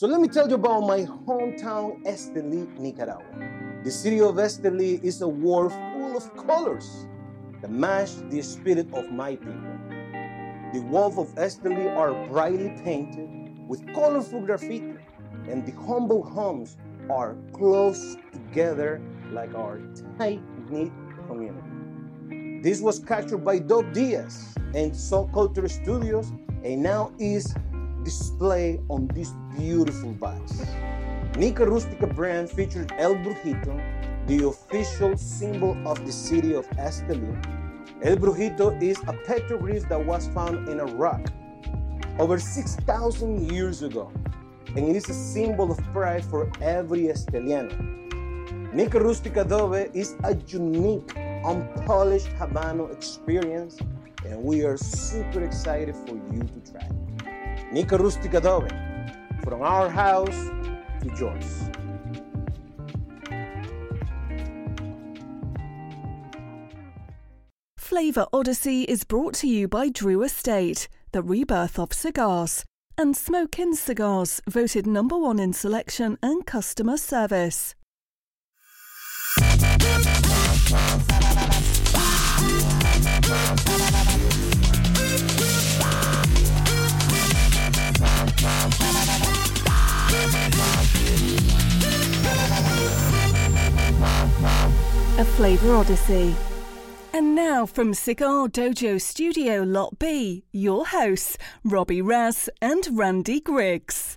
So let me tell you about my hometown, Esteli, Nicaragua. The city of Esteli is a world full of colors that match the spirit of my people. The walls of Esteli are brightly painted with colorful graffiti, and the humble homes are close together like our tight-knit community. This was captured by Dope Diaz and Soul Culture Studios and now is displayed on this beautiful box. Nica Rustica brand features El Brujito, the official symbol of the city of Esteli. El Brujito is a petroglyph that was found in a rock over 6,000 years ago, and it is a symbol of pride for every Esteliano. Nica Rustica Adobe is a unique, unpolished Habano experience, and we are super excited for you to try. Nica Rustica from our house to yours. Flavor Odyssey is brought to you by Drew Estate, the rebirth of cigars, and Smoke Inn Cigars, voted number one in selection and customer service. A Flavor Odyssey. And now from Cigar Dojo Studio Lot B, your hosts, Robby Raz and Randy Griggs.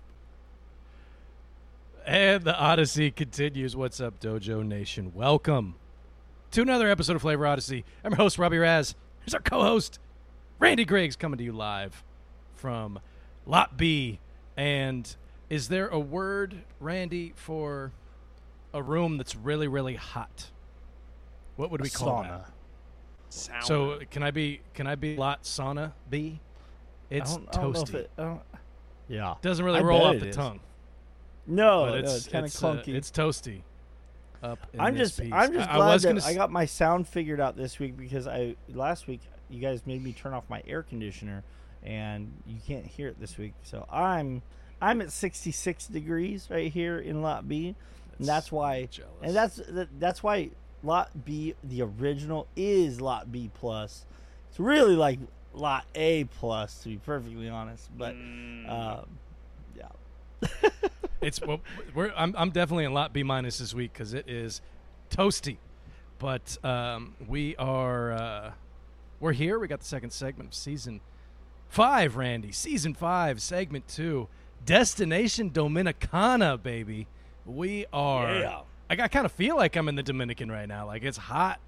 And the Odyssey continues. What's up, Dojo Nation? Welcome to another episode of Flavor Odyssey. I'm your host, Robby Raz. Here's our co host, Randy Griggs, coming to you live from Lot B. And is there a word, Randy, for a room that's really, really hot? What would we call it? sauna. that? So can I be can I be lot sauna B? It's I don't, I don't know if toasty. it- I don't- yeah. Doesn't really I roll off the is. tongue. No, but no, it's it's kind of it's, uh, clunky. it's toasty. Up in I'm just piece. I'm just I, I glad was that gonna I s- got my sound figured out this week because I last week you guys made me turn off my air conditioner and you can't hear it this week. So I'm I'm at 66 degrees right here in lot B. And That's that's why jealous. and that's that, that's why lot B the original is lot B plus. It's really like lot A plus to be perfectly honest, but Mm. um, yeah. it's well, we're I'm I'm definitely in lot B minus this week because it is toasty, but um, we are uh, we're here. We got the second segment of season five, Randy. Season five, segment two, Destination Dominicana, baby. We are. Yeah. I, I kind of feel like I'm in the Dominican right now. Like it's hot.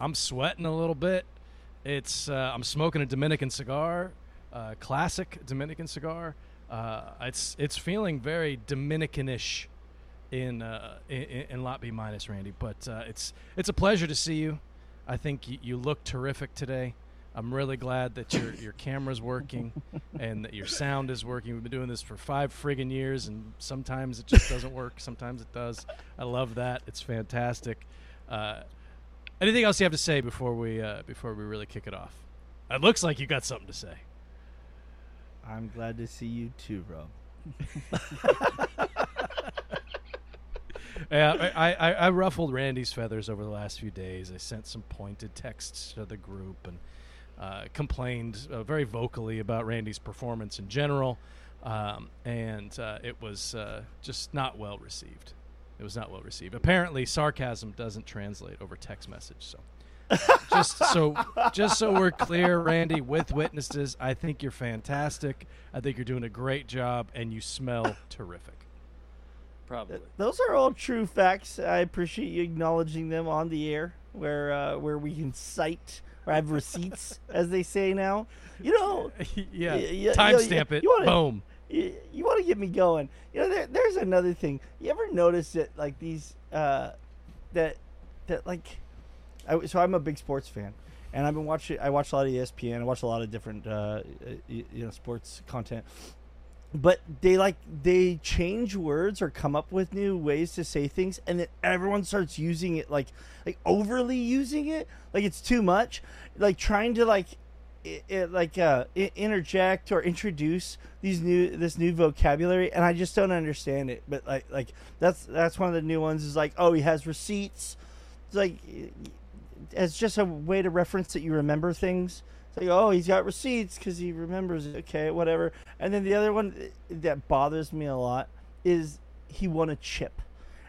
I'm sweating a little bit. It's uh, I'm smoking a Dominican cigar, uh, classic Dominican cigar. Uh, it's it's feeling very Dominicanish in uh, in, in Lot B minus, Randy. But uh, it's it's a pleasure to see you. I think you, you look terrific today. I'm really glad that your your camera's working and that your sound is working. We've been doing this for five friggin' years, and sometimes it just doesn't work. Sometimes it does. I love that. It's fantastic. Uh, anything else you have to say before we uh, before we really kick it off? It looks like you got something to say. I'm glad to see you too, Rob. Yeah, I, I, I ruffled Randy's feathers over the last few days. I sent some pointed texts to the group and uh, complained uh, very vocally about Randy's performance in general, um, and uh, it was uh, just not well received. It was not well received. Apparently, sarcasm doesn't translate over text message. So, just so just so we're clear, Randy, with witnesses, I think you're fantastic. I think you're doing a great job, and you smell terrific. Probably. Those are all true facts. I appreciate you acknowledging them on the air, where uh, where we can cite or have receipts, as they say now. You know, yeah, y- y- you it. you wanna- Boom. you, you want to get me going. You know, there, there's another thing. You ever notice that like these uh, that that like, I, so I'm a big sports fan, and I've been watching. I watch a lot of ESPN. I watch a lot of different uh, you, you know sports content. But they like they change words or come up with new ways to say things, and then everyone starts using it like like overly using it, like it's too much, like trying to like i i like uh, interject or introduce these new this new vocabulary, and I just don't understand it. But like like that's that's one of the new ones. Is like oh he has receipts. It's like it's just a way to reference that you remember things. It's like oh he's got receipts because he remembers it. Okay, whatever. And then the other one that bothers me a lot is he won a chip,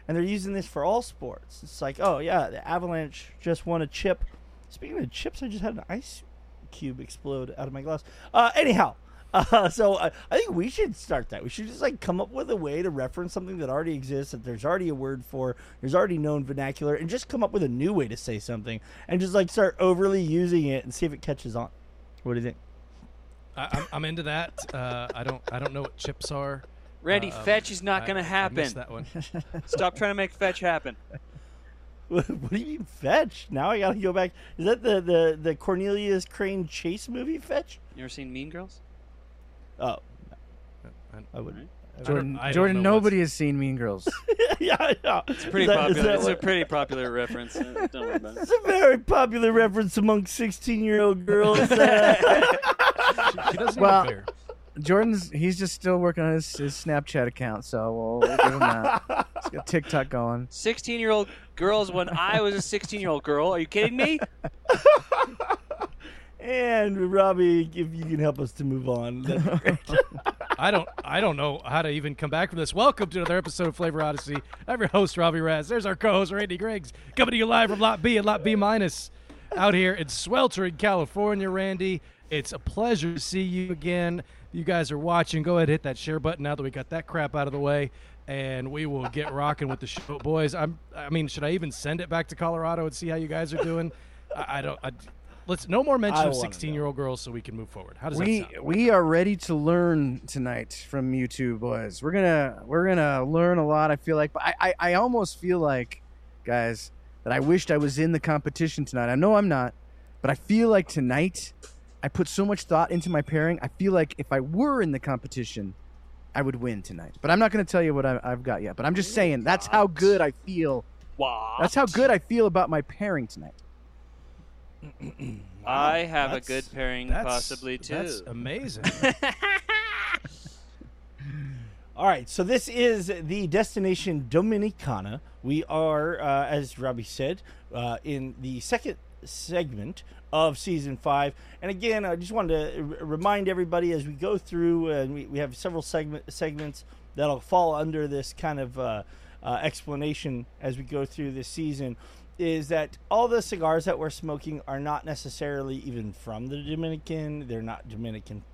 and they're using this for all sports. It's like oh yeah the Avalanche just won a chip. Speaking of chips, I just had an ice cube explode out of my glass. Uh, anyhow, uh, so I, I think we should start that. We should just like come up with a way to reference something that already exists, that there's already a word for, there's already known vernacular, and just come up with a new way to say something, and just like start overly using it and see if it catches on. What do you think? I, I'm, I'm into that. Uh, I don't I don't know what chips are. Randy, Um, fetch is not going to I happen. missed that one. Stop trying to make fetch happen. what do you mean fetch? Now I gotta go back. Is that the the the Cornelius Crane Chase movie? Fetch? You ever seen Mean Girls? Oh, I- I would. I Jordan, don't- I Jordan know what's- nobody has seen Mean Girls. yeah, yeah. It's Pretty popular. It's a pretty popular reference. Uh, Don't worry about it. It's a very popular reference among 16 year old girls. Uh, She doesn't Well- know fair. Jordan's he's just still working on his, his Snapchat account, so we'll, we'll give him that. He's got TikTok going. 16 year old girls when I was a 16 year old girl. Are you kidding me? And Robby, if you can help us to move on. that'd be great. I don't I don't know how to even come back from this. Welcome to another episode of Flavor Odyssey. I'm your host, Robby Raz. There's our co-host, Randy Griggs, coming to you live from Lot B and Lot B minus out here in sweltering California, Randy. It's a pleasure to see you again. You guys are watching. Go ahead hit that share button now that we got that crap out of the way. And we will get rocking with the show, boys. I'm. I mean, should I even send it back to Colorado and see how you guys are doing? I, I don't. I, let's no more mention I of 16 year old girls, so we can move forward. How does We that sound? we are ready to learn tonight from you two boys. We're gonna we're gonna learn a lot. I feel like, but I, I I almost feel like, guys, that I wished I was in the competition tonight. I know I'm not, but I feel like tonight I put so much thought into my pairing. I feel like if I were in the competition, I would win tonight. But I'm not gonna tell you what I, I've got yet. But I'm just saying that's how good I feel. Wow. That's how good I feel about my pairing tonight. I have a good pairing, possibly too. That's amazing. All right, so this is the destination Dominicana. We are, uh, as Robby said, uh, in the second segment of season five. And again, I just wanted to r- remind everybody as we go through, and we, we have several segment, segments that'll fall under this kind of uh, uh, explanation as we go through this season. Is that all the cigars that we're smoking are not necessarily even from the Dominican? They're not Dominican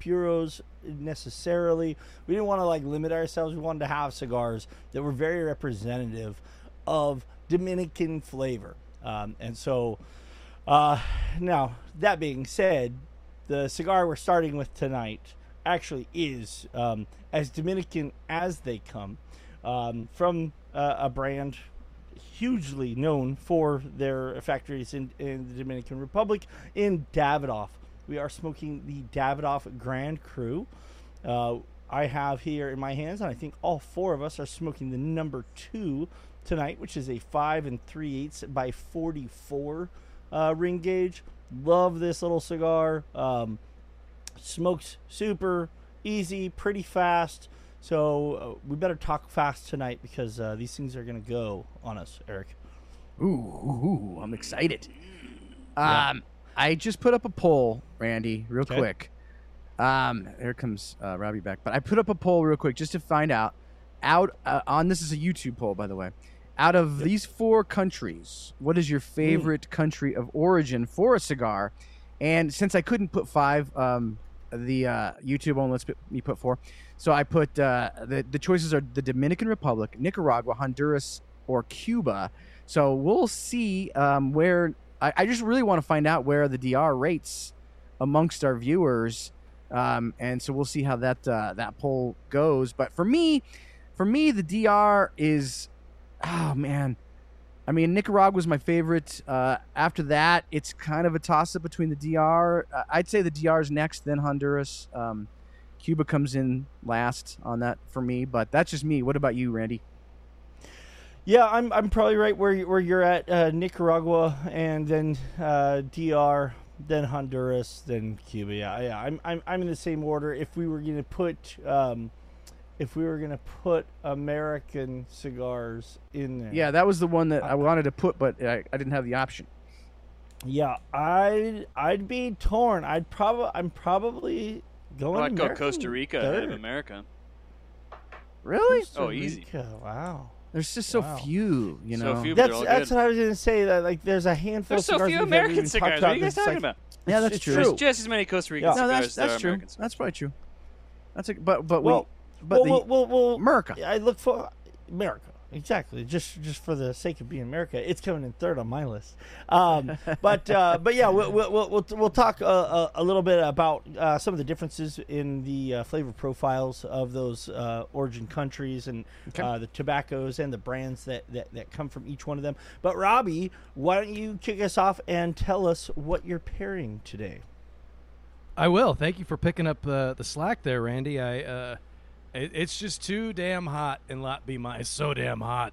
puros necessarily. We didn't want to like limit ourselves. We wanted to have cigars that were very representative of Dominican flavor. Um, and so, uh, now that being said, the cigar we're starting with tonight actually is um, as Dominican as they come um, from uh, a brand hugely known for their factories in, in the Dominican Republic in Davidoff. We are smoking the Davidoff Grand Cru. Uh, I have here in my hands, and I think all four of us are smoking the number two tonight, which is a five and three eighths by 44 uh, ring gauge. Love this little cigar. Um, smokes super easy, pretty fast. So uh, we better talk fast tonight because uh, these things are going to go on us, Eric. Ooh, ooh, ooh, I'm excited. Um, I just put up a poll, Randy, real Okay. quick. Um, here comes uh, Robby back, but I put up a poll real quick just to find out. Out uh, on this is a YouTube poll, by the way. Out of these four countries, what is your favorite country of origin for a cigar? And since I couldn't put five, um, the uh, YouTube only lets me put four. So I put uh, the the choices are the Dominican Republic, Nicaragua, Honduras, or Cuba. So we'll see um, where. I, I just really want to find out where the DR rates amongst our viewers, um, and so we'll see how that uh, that poll goes. But for me, for me, the DR is, oh man, I mean Nicaragua was my favorite. Uh, after that, it's kind of a toss up between the DR. Uh, I'd say the DR is next, then Honduras. Um, Cuba comes in last on that for me, but that's just me. What about you, Randy? Yeah, I'm, I'm probably right where you, where you're at, uh, Nicaragua, and then uh, DR. then Honduras, then Cuba. Yeah, yeah. I'm I'm I'm in the same order. If we were gonna put um, if we were gonna put American cigars in there, Yeah, that was the one that I wanted to put, but I, I didn't have the option. yeah, I'd I'd be torn. I'd probably I'm probably going. I'd go Costa Rica ahead of. America. Really? Costa Oh, easy. Rica, Wow. There's just so Wow. few, you So know. few, That's they're all that's good. what I was gonna say. That like there's a handful There's of so few American cigars. What are you guys talking like- about? Yeah, that's it's true. true. There's just as many Costa Rican Yeah. No, cigars that's as there are that's true. American. That's probably true. That's a, but but Well, we but well, the well, well, well, America. I look for America. Exactly, just just for the sake of being America, it's coming in third on my list. Um, but uh, but yeah, we'll we'll we'll, we'll, we'll talk uh, a, a little bit about uh, some of the differences in the uh, flavor profiles of those uh, origin countries and Okay. uh, the tobaccos and the brands that, that that come from each one of them. But Robby, why don't you kick us off and tell us what you're pairing today? I will. Thank you for picking up uh, the slack there, Randy. I uh, it, it's just too damn hot in Lot B. My it's so damn hot,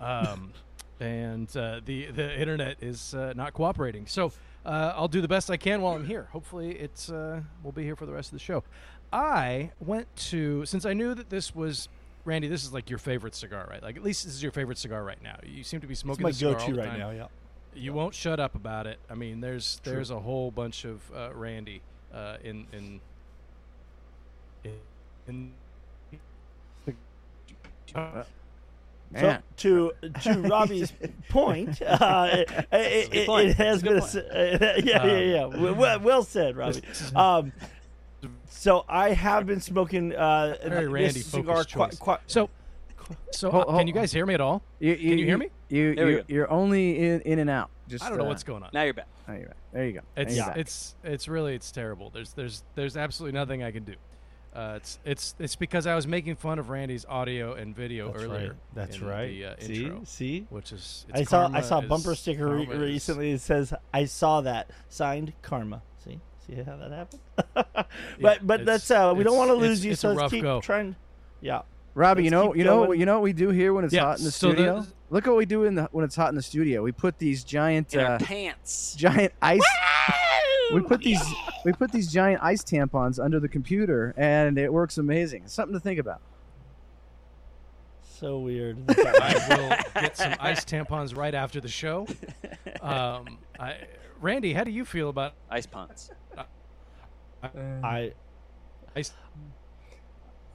um, and uh, the the internet is uh, not cooperating. So uh, I'll do the best I can while I'm here. Hopefully, it's uh, we'll be here for the rest of the show. I went to since I knew that this was. Randy, this is like your favorite cigar, right? Like at least this is your favorite cigar right now. You seem to be It's smoking my this cigar go-to right now. Yeah. You won't shut up about it. I mean, there's there's a whole bunch of uh, Randy uh, in in. in uh. So to to Robby's point, uh, it, it, it, point. it has It's a been good uh, yeah yeah yeah well, well- well said, Robby. Um, so I have been smoking uh, Very this Randy cigar focused quite, choice. quite, so, so Hold- uh, hold- can you guys hear me at all? You, Can you hear me? You, you you're only in in and out. Just I don't know uh, what's going on. Now you're back. There you go. There you go. It's There you go. it's it's really it's terrible. There's there's there's absolutely nothing I can do. Uh, it's it's it's because I was making fun of Randy's audio and video That's earlier. right. That's in right. The, uh, see intro, see. which is I it's saw I saw a bumper sticker re- recently. It says I saw that signed Karma. See see how that happened. but but that's uh, we don't want to it's- lose you, it's so a let's rough keep go. trying. Yeah. Robbie, you Let's know, keep you know, you know what we do here when it's Yeah, hot in the so the- studio. Look what we do in the when it's hot in the studio. We put these giant, In our uh, pants. giant ice. We put these, we put these giant ice tampons under the computer, and it works amazing. It's something to think about. So weird. I will get some ice tampons right after the show. Um, I, Randy, how do you feel about Ice ponds. I ice?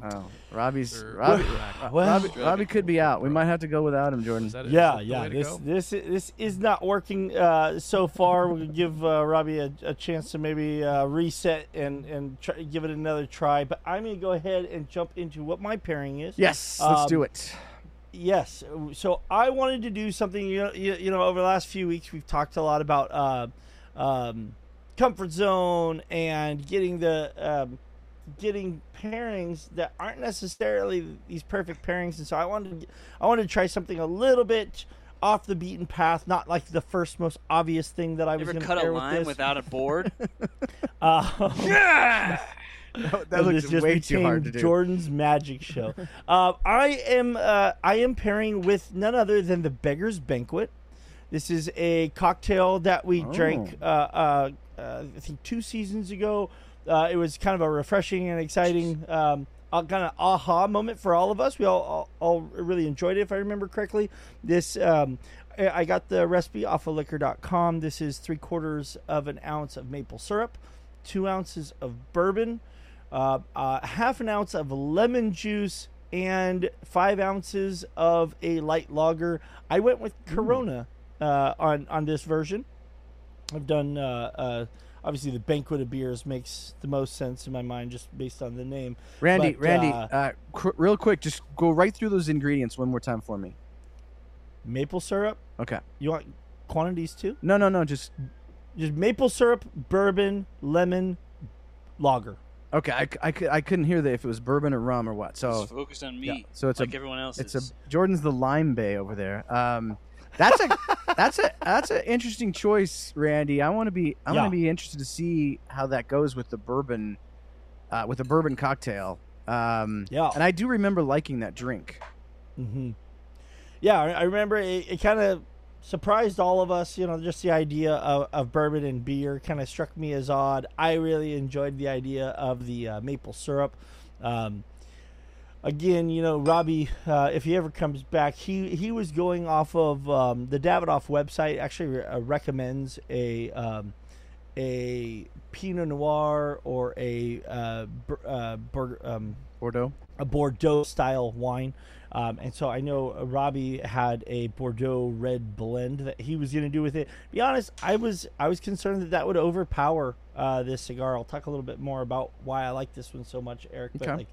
Oh, Robby's Or- Robby, well, Robby, Robby could be out. We might have to go without him, Jordan. Is that, is yeah, that the yeah. way to This go? this this is not working uh, so far. We'll give uh, Robby a, a chance to maybe uh, reset and and try, give it another try. But I'm gonna go ahead and jump into what my pairing is. Yes, let's Um, do it. Yes. So I wanted to do something. You know, you, you know, over the last few weeks, we've talked a lot about uh, um, comfort zone and getting the um, getting pairings that aren't necessarily these perfect pairings. And so I wanted to, I wanted to try something a little bit off the beaten path, not like the first most obvious thing that I You was going to cut a pair with line this. without a board? Uh, that and looks just way too hard to do. Jordan's magic show. uh, I am uh, I am pairing with none other than the Beggar's Banquet. This is a cocktail that we Oh. drank uh, uh, uh, I think two seasons ago. Uh, it was kind of a refreshing and exciting um, kind of aha moment for all of us. We all, all, all really enjoyed it, if I remember correctly. This um, I got the recipe off of liquor.com. This is three quarters of an ounce of maple syrup, two ounces of bourbon, uh, uh, half an ounce of lemon juice, and five ounces of a light lager. I went with Corona uh, on on this version. I've done uh, uh, obviously the banquet of beers makes the most sense in my mind just based on the name. Randy, But, Randy, uh, uh, cr- real quick, just go right through those ingredients one more time for me. Maple syrup. Okay. You want quantities too? No, no, no. Just Just maple syrup, bourbon, lemon, lager. okay. I I couldn't hear that if it was bourbon or rum or what. So Just focused on me. Yeah. so it's like a everyone else it's is. a Jordan's the lime bay over there. Um, that's a that's a that's an interesting choice, Randy. I want to be I Yeah. want to be interested to see how that goes with the bourbon, uh, with the bourbon cocktail. Um, Yeah. and I do remember liking that drink. Mm-hmm. Yeah, I, I remember it, it kind of surprised all of us. You know, just the idea of, of bourbon and beer kind of struck me as odd. I really enjoyed the idea of the uh, maple syrup. Um, again, you know, Robby, uh, if he ever comes back, he he was going off of um, the Davidoff website. Actually, uh, recommends a um, a Pinot Noir or a uh, bur- uh, bur- um, Bordeaux. a Bordeaux style wine. Um, and so I know Robby had a Bordeaux red blend that he was going to do with it. Be honest, I was I was concerned that that would overpower uh, this cigar. I'll talk a little bit more about why I like this one so much, Eric. But Okay. like,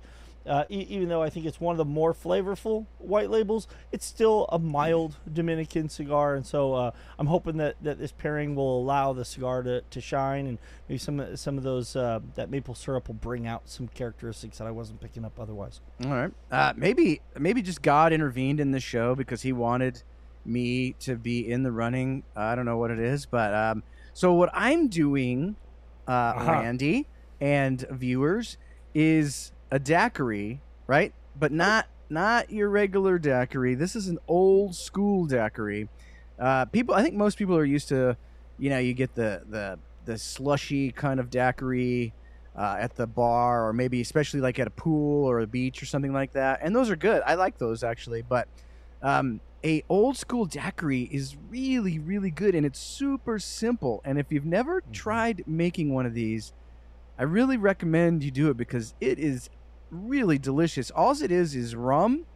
uh, e- even though I think it's one of the more flavorful white labels, it's still a mild Dominican cigar, and so uh, I'm hoping that, that this pairing will allow the cigar to, to shine, and maybe some of- some of those uh, that maple syrup will bring out some characteristics that I wasn't picking up otherwise. All right. Uh, maybe maybe just God intervened in this show because He wanted me to be in the running. I don't know what it is, but um, so what I'm doing, uh, Uh-huh. Randy and viewers, is a daiquiri, right? But not not your regular daiquiri. This is an old school daiquiri. Uh, people, I think most people are used to, you know, you get the the the slushy kind of daiquiri uh, at the bar, or maybe especially like at a pool or a beach or something like that. And those are good. I like those actually. But um, a old school daiquiri is really really good, and it's super simple. And if you've never tried making one of these, I really recommend you do it because it is really delicious. All it is is rum,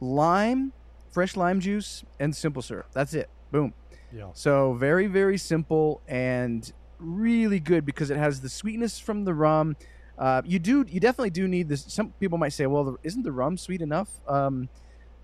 lime, fresh lime juice, and simple syrup. That's it. Boom. Yeah. So very very simple and really good because it has the sweetness from the rum. Uh, you do you definitely do need this. Some people might say, well, isn't the rum sweet enough? Um,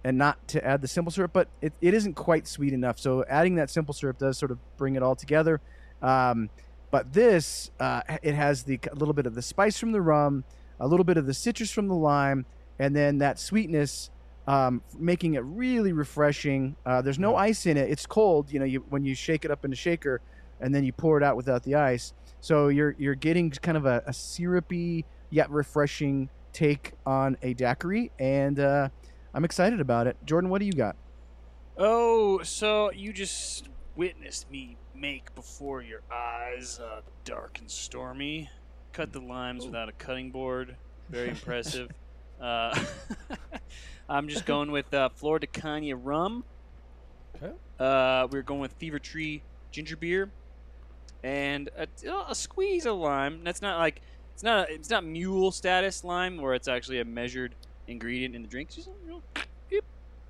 and not to add the simple syrup, but it, it isn't quite sweet enough. So adding that simple syrup does sort of bring it all together. Um, but this, uh, it has the a little bit of the spice from the rum, a little bit of the citrus from the lime, and then that sweetness, um, making it really refreshing. Uh, there's no ice in it; it's cold. You know, you when you shake it up in a shaker, and then you pour it out without the ice. So you're you're getting kind of a, a syrupy yet refreshing take on a daiquiri, and uh, I'm excited about it. Jordan, what do you got? Oh, so you just witnessed me make before your eyes, uh, dark and stormy. Cut the limes without a cutting board. Very impressive. uh, I'm just going with uh, Flor de Cana rum. Okay. Uh, we're going with Fever Tree ginger beer, and a, a squeeze of lime. That's not like it's not a, it's not mule status lime where it's actually a measured ingredient in the drink. Just a real, beep,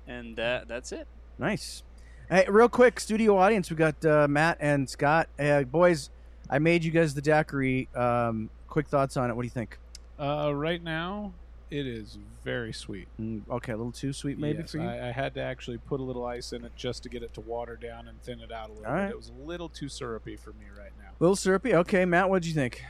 and that that's it. Nice. Hey, real quick, studio audience, we got uh, Matt and Scott. Uh, boys, I made you guys the daiquiri. Um, quick thoughts on it. What do you think? Uh, right now, it is very sweet. Mm, okay, a little too sweet, maybe Yes, for you. I, I had to actually put a little ice in it just to get it to water down and thin it out a little All bit. right. It was a little too syrupy for me right now. A little syrupy. Okay, Matt, what would you think?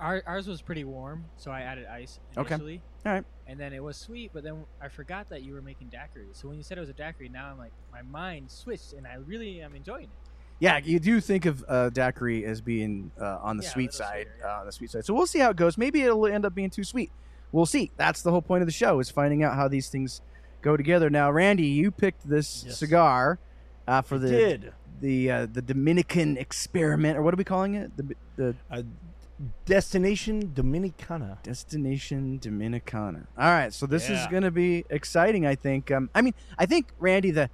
Our, ours was pretty warm, so I added ice Okay. All right. And then it was sweet, but then I forgot that you were making daiquiris. So when you said it was a daiquiri, now I'm like, my mind switched, and I really am enjoying it. Yeah, you do think of uh, daiquiri as being uh, on the Yeah, sweet side, sweeter, yeah. uh, on the sweet side. So we'll see how it goes. Maybe it'll end up being too sweet. We'll see. That's the whole point of the show is finding out how these things go together. Now, Randy, you picked this Yes. cigar uh, for the Did the uh, the Dominican experiment, or what are we calling it? The the uh, Destination Dominicana. Destination Dominicana. All right, so this is going to be exciting. I think. Um, I mean, I think Randy, the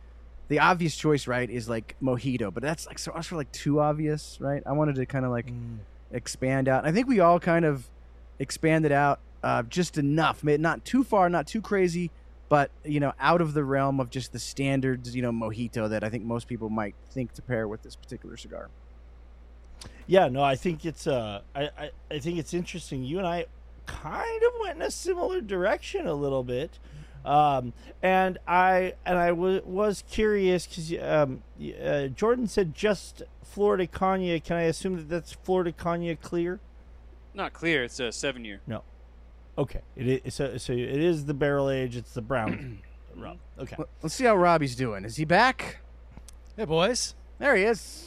the obvious choice, right, is like mojito, but that's like so also like too obvious, right? I wanted to kind of like Mm. expand out. I think we all kind of expanded out uh, just enough, not too far, not too crazy, but you know, out of the realm of just the standards, you know, mojito that I think most people might think to pair with this particular cigar. Yeah, no, I think it's uh, I, I, I think it's interesting. You and I kind of went in a similar direction a little bit, um, and I and I was was curious because um, uh, Jordan said just Flor de Cana. Can I assume that that's Flor de Cana clear? Not clear. It's a seven year. No. Okay, it is so, so it is the barrel age. It's the brown rum. Okay, Let- Let's see how Robby's doing. Is he back? Hey, boys. There he is.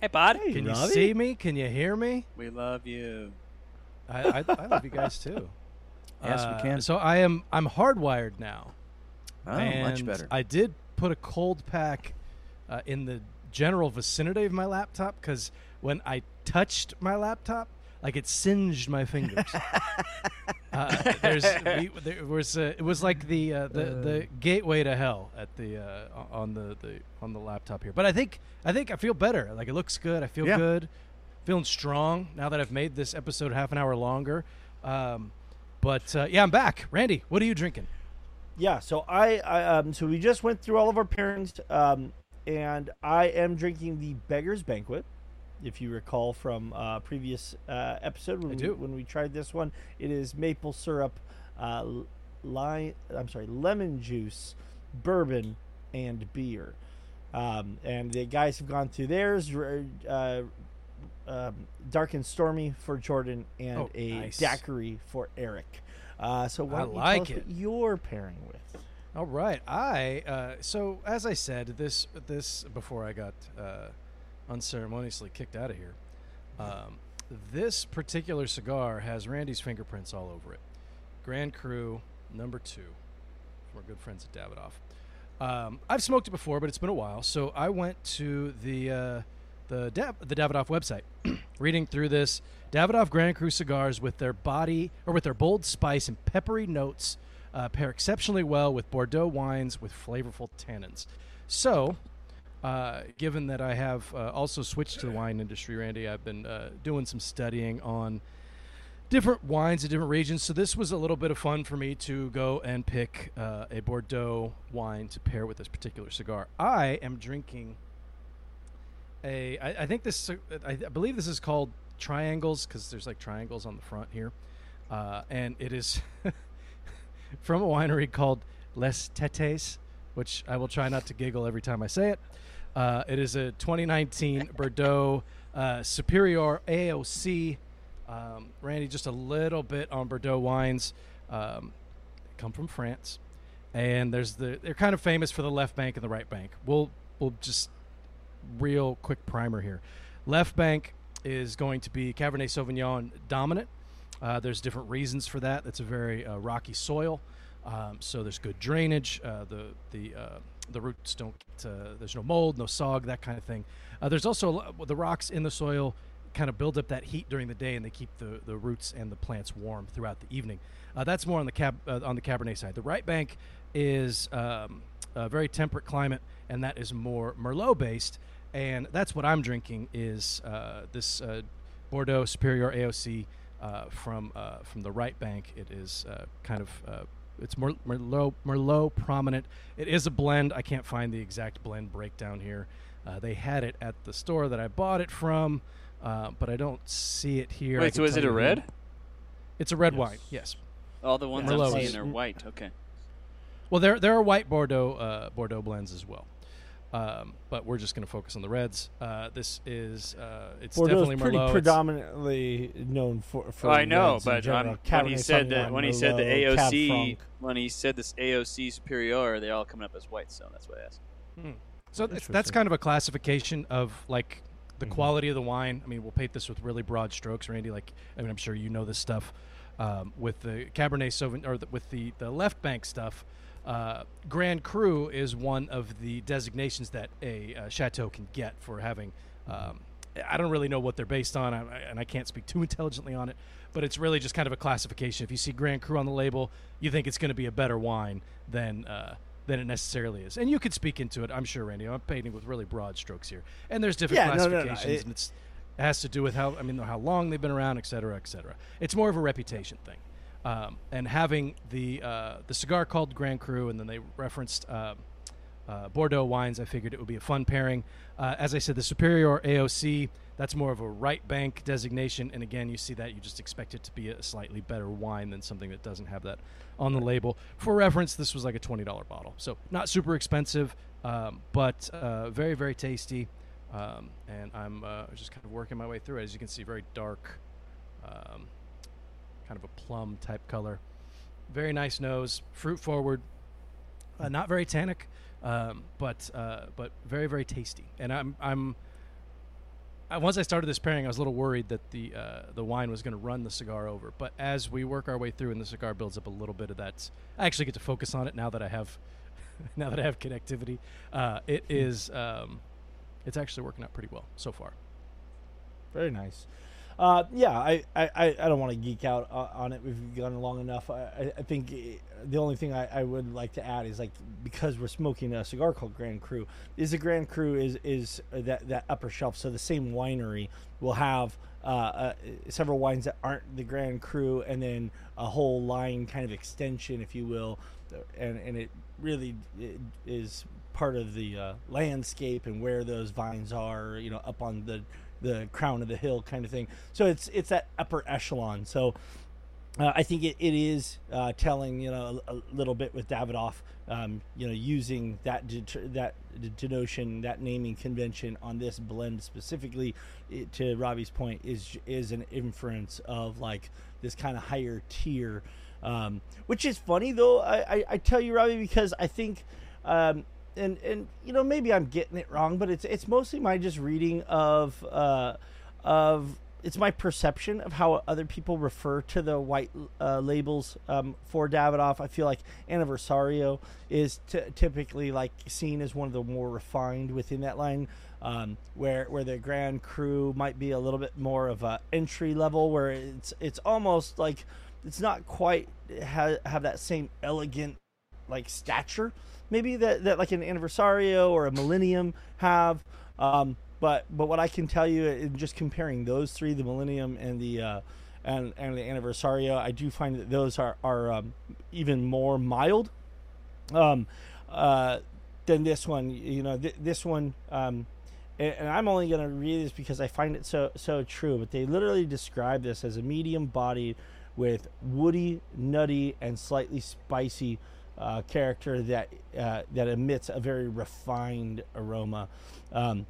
Hey, bud. Hey, Can you see me? Can you hear me? We love you. I, I, I love you guys too. Yes, we Uh, can. So I am I'm hardwired now. Oh, much better. I did put a cold pack uh, in the general vicinity of my laptop because when I touched my laptop, like it singed my fingers. uh, there's we, there was uh, it was like the uh, the the gateway to hell at the uh, on the, the on the laptop here. But I think I think I feel better. Like it looks good. I feel Yeah. good. Feeling strong now that I've made this episode half an hour longer. Um, but uh, yeah, I'm back. Randy, what are you drinking? Yeah, so I, I um, so we just went through all of our pairings, um, and I am drinking the Beggar's Banquet. If you recall from uh, previous uh, episode when we, when we tried this one, it is maple syrup, uh, lime. I'm sorry, lemon juice, bourbon, and beer. Um, and the guys have gone through theirs. Uh, um, dark and stormy for Jordan, and Oh, a nice. daiquiri for Eric. Uh, so why I don't you like tell us it. you're pairing with? All right, I uh, so as I said this this before I got uh, unceremoniously kicked out of here. Um, this particular cigar has Randy's fingerprints all over it. Grand Cru number two from our good friends at Davidoff. Um, I've smoked it before, but it's been a while, so I went to the uh, the the Davidoff website, reading through this Davidoff Grand Cru cigars with their body or with their bold spice and peppery notes uh, pair exceptionally well with Bordeaux wines with flavorful tannins. So, uh, given that I have uh, also switched to the wine industry, Randy, I've been uh, doing some studying on different wines in different regions. So this was a little bit of fun for me to go and pick uh, a Bordeaux wine to pair with this particular cigar. I am drinking a. I, I think this. I, believe this is called triangles because there's like triangles on the front here, uh, and it is from a winery called Les Tetes, which I will try not to giggle every time I say it. Uh, it is a 2019 Bordeaux uh, Superior AOC. Um, Randy, just a little bit on Bordeaux wines. Um, come from France, and there's the they're kind of famous for the left bank and the right bank. We'll we'll just real quick primer here. Left bank is going to be Cabernet Sauvignon dominant. Uh, there's different reasons for that. It's a very uh, rocky soil, um, so there's good drainage. Uh, the the uh, the roots don't. Uh, there's no mold, no sog, that kind of thing. Uh, there's also the rocks in the soil kind of build up that heat during the day, and they keep the, the roots and the plants warm throughout the evening. That's more on the cab on the Cabernet side. The right bank is um, a very temperate climate, and that is more Merlot based. And that's what I'm drinking is uh, this uh, Bordeaux Superior AOC uh, from uh, from the right bank. It is uh, kind of uh, it's Mer- Merlot Merlot prominent. It is a blend. I can't find the exact blend breakdown here. Uh, they had it at the store that I bought it from, uh, but I don't see it here. Wait, so is it a red? It's a red Yes. wine. Yes. All the ones Merlot I'm is- seeing are white. Okay. Well, there there are white Bordeaux uh, Bordeaux blends as well, um, but we're just going to focus on the reds. Uh, this is uh, it's Bordeaux definitely pretty Merlot. It's- predominantly known for. for Well, I know, reds but general. I'm, when Cabernet he said that Sauvignon, when he said the AOC Franc. when he said this AOC Superior, they're all coming up as white. So that's what I asked. So that's, that's kind of a classification of like the Mhm. quality of the wine. I mean, we'll paint this with really broad strokes, Randy. Like, I mean, I'm sure you know this stuff. Um, with the Cabernet Sauvignon, or the, with the the left bank stuff, uh, Grand Cru is one of the designations that a uh, chateau can get for having. Um, I don't really know what they're based on, and I can't speak too intelligently on it. But it's really just kind of a classification. If you see Grand Cru on the label, you think it's going to be a better wine than uh, than it necessarily is. And you could speak into it, I'm sure, Randy. I'm painting with really broad strokes here, and there's different Yeah, no, no, no, classifications, it- and it's it has to do with how I mean how long they've been around, et cetera, et cetera. It's more of a reputation thing. Um, and having the uh, the cigar called Grand Cru, and then they referenced uh, uh, Bordeaux wines, I figured it would be a fun pairing. Uh, as I said, the Superior AOC, that's more of a right bank designation, and again, you see that you just expect it to be a slightly better wine than something that doesn't have that on the label. For reference, this was like a twenty dollar bottle, so not super expensive, um, but uh, very very tasty. Um, and I'm uh, just kind of working my way through it. As you can see, very dark, um, kind of a plum type color. Very nice nose, fruit forward, uh, not very tannic, um, but uh, but very very tasty. And I'm I'm uh, once I started this pairing, I was a little worried that the uh, the wine was going to run the cigar over. But as we work our way through and the cigar builds up a little bit of that, I actually get to focus on it now that I have now that I have connectivity, uh, it is. Um, it's actually working out pretty well so far. Very nice. Uh, yeah, I, I, I don't want to geek out uh, on it. We've gone long enough. I, I- think eh, the only thing I, I would like to add is like because we're smoking a cigar called Grand Cru, is the Grand Cru is is that that upper shelf. So the same winery will have uh, uh, several wines that aren't the Grand Cru, and then a whole line kind of extension, if you will, and and it really i- is part of the uh, landscape and where those vines are. You know, up on the the crown of the hill kind of thing. So it's it's that upper echelon. So uh, I think it, it is uh, telling you know a, a little bit with Davidoff, um, you know, using that that denotion, that naming convention on this blend specifically. It, to Robby's point, is is an inference of like this kind of higher tier, um, which is funny though. I, I, I tell you, Robby, because I think. Um, and, and you know maybe I'm getting it wrong, but it's it's mostly my just reading of uh, of it's my perception of how other people refer to the white uh, labels um, for Davidoff. I feel like Aniversario is t- typically like seen as one of the more refined within that line, um, where where the Grand Cru might be a little bit more of a entry level, where it's it's almost like it's not quite ha- have that same elegant like stature maybe that, that like an aniversario or a millennium have. Um, but but what i can tell you in just comparing those three the millennium and the uh, and and the aniversario i do find that those are are um, even more mild um, uh, than this one. You know th- this one um, and, and i'm only going to read this because i find it so so true but they literally describe this as a medium bodied with woody nutty and slightly spicy uh, character that uh, that emits a very refined aroma. Um,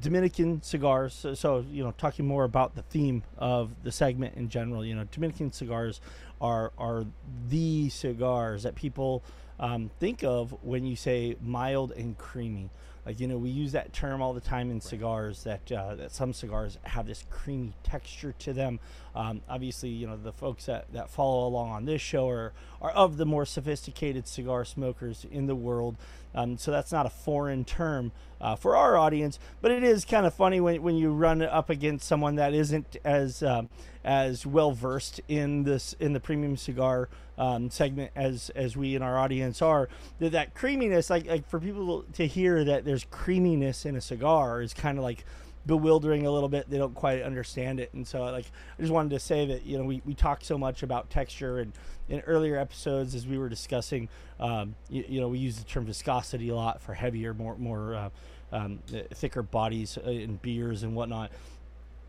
Dominican cigars. So, so, you know, talking more about the theme of the segment in general. You know, Dominican cigars are are the cigars that people um, think of when you say mild and creamy. Like you know, we use that term all the time in cigars. That uh, that some cigars have this creamy texture to them. Um, obviously, you know the folks that, that follow along on this show are are of the more sophisticated cigar smokers in the world. Um, so that's not a foreign term uh, for our audience, but it is kind of funny when, when you run up against someone that isn't as um, as well versed in this in the premium cigar um, segment as as we in our audience are. That, that creaminess, like like for people to hear that there's creaminess in a cigar, is kind of like bewildering a little bit. They don't quite understand it, and so like I just wanted to say that you know we, we talk so much about texture and in earlier episodes as we were discussing, um, you, you know we use the term viscosity a lot for heavier, more more uh, um, thicker bodies uh, in beers and whatnot.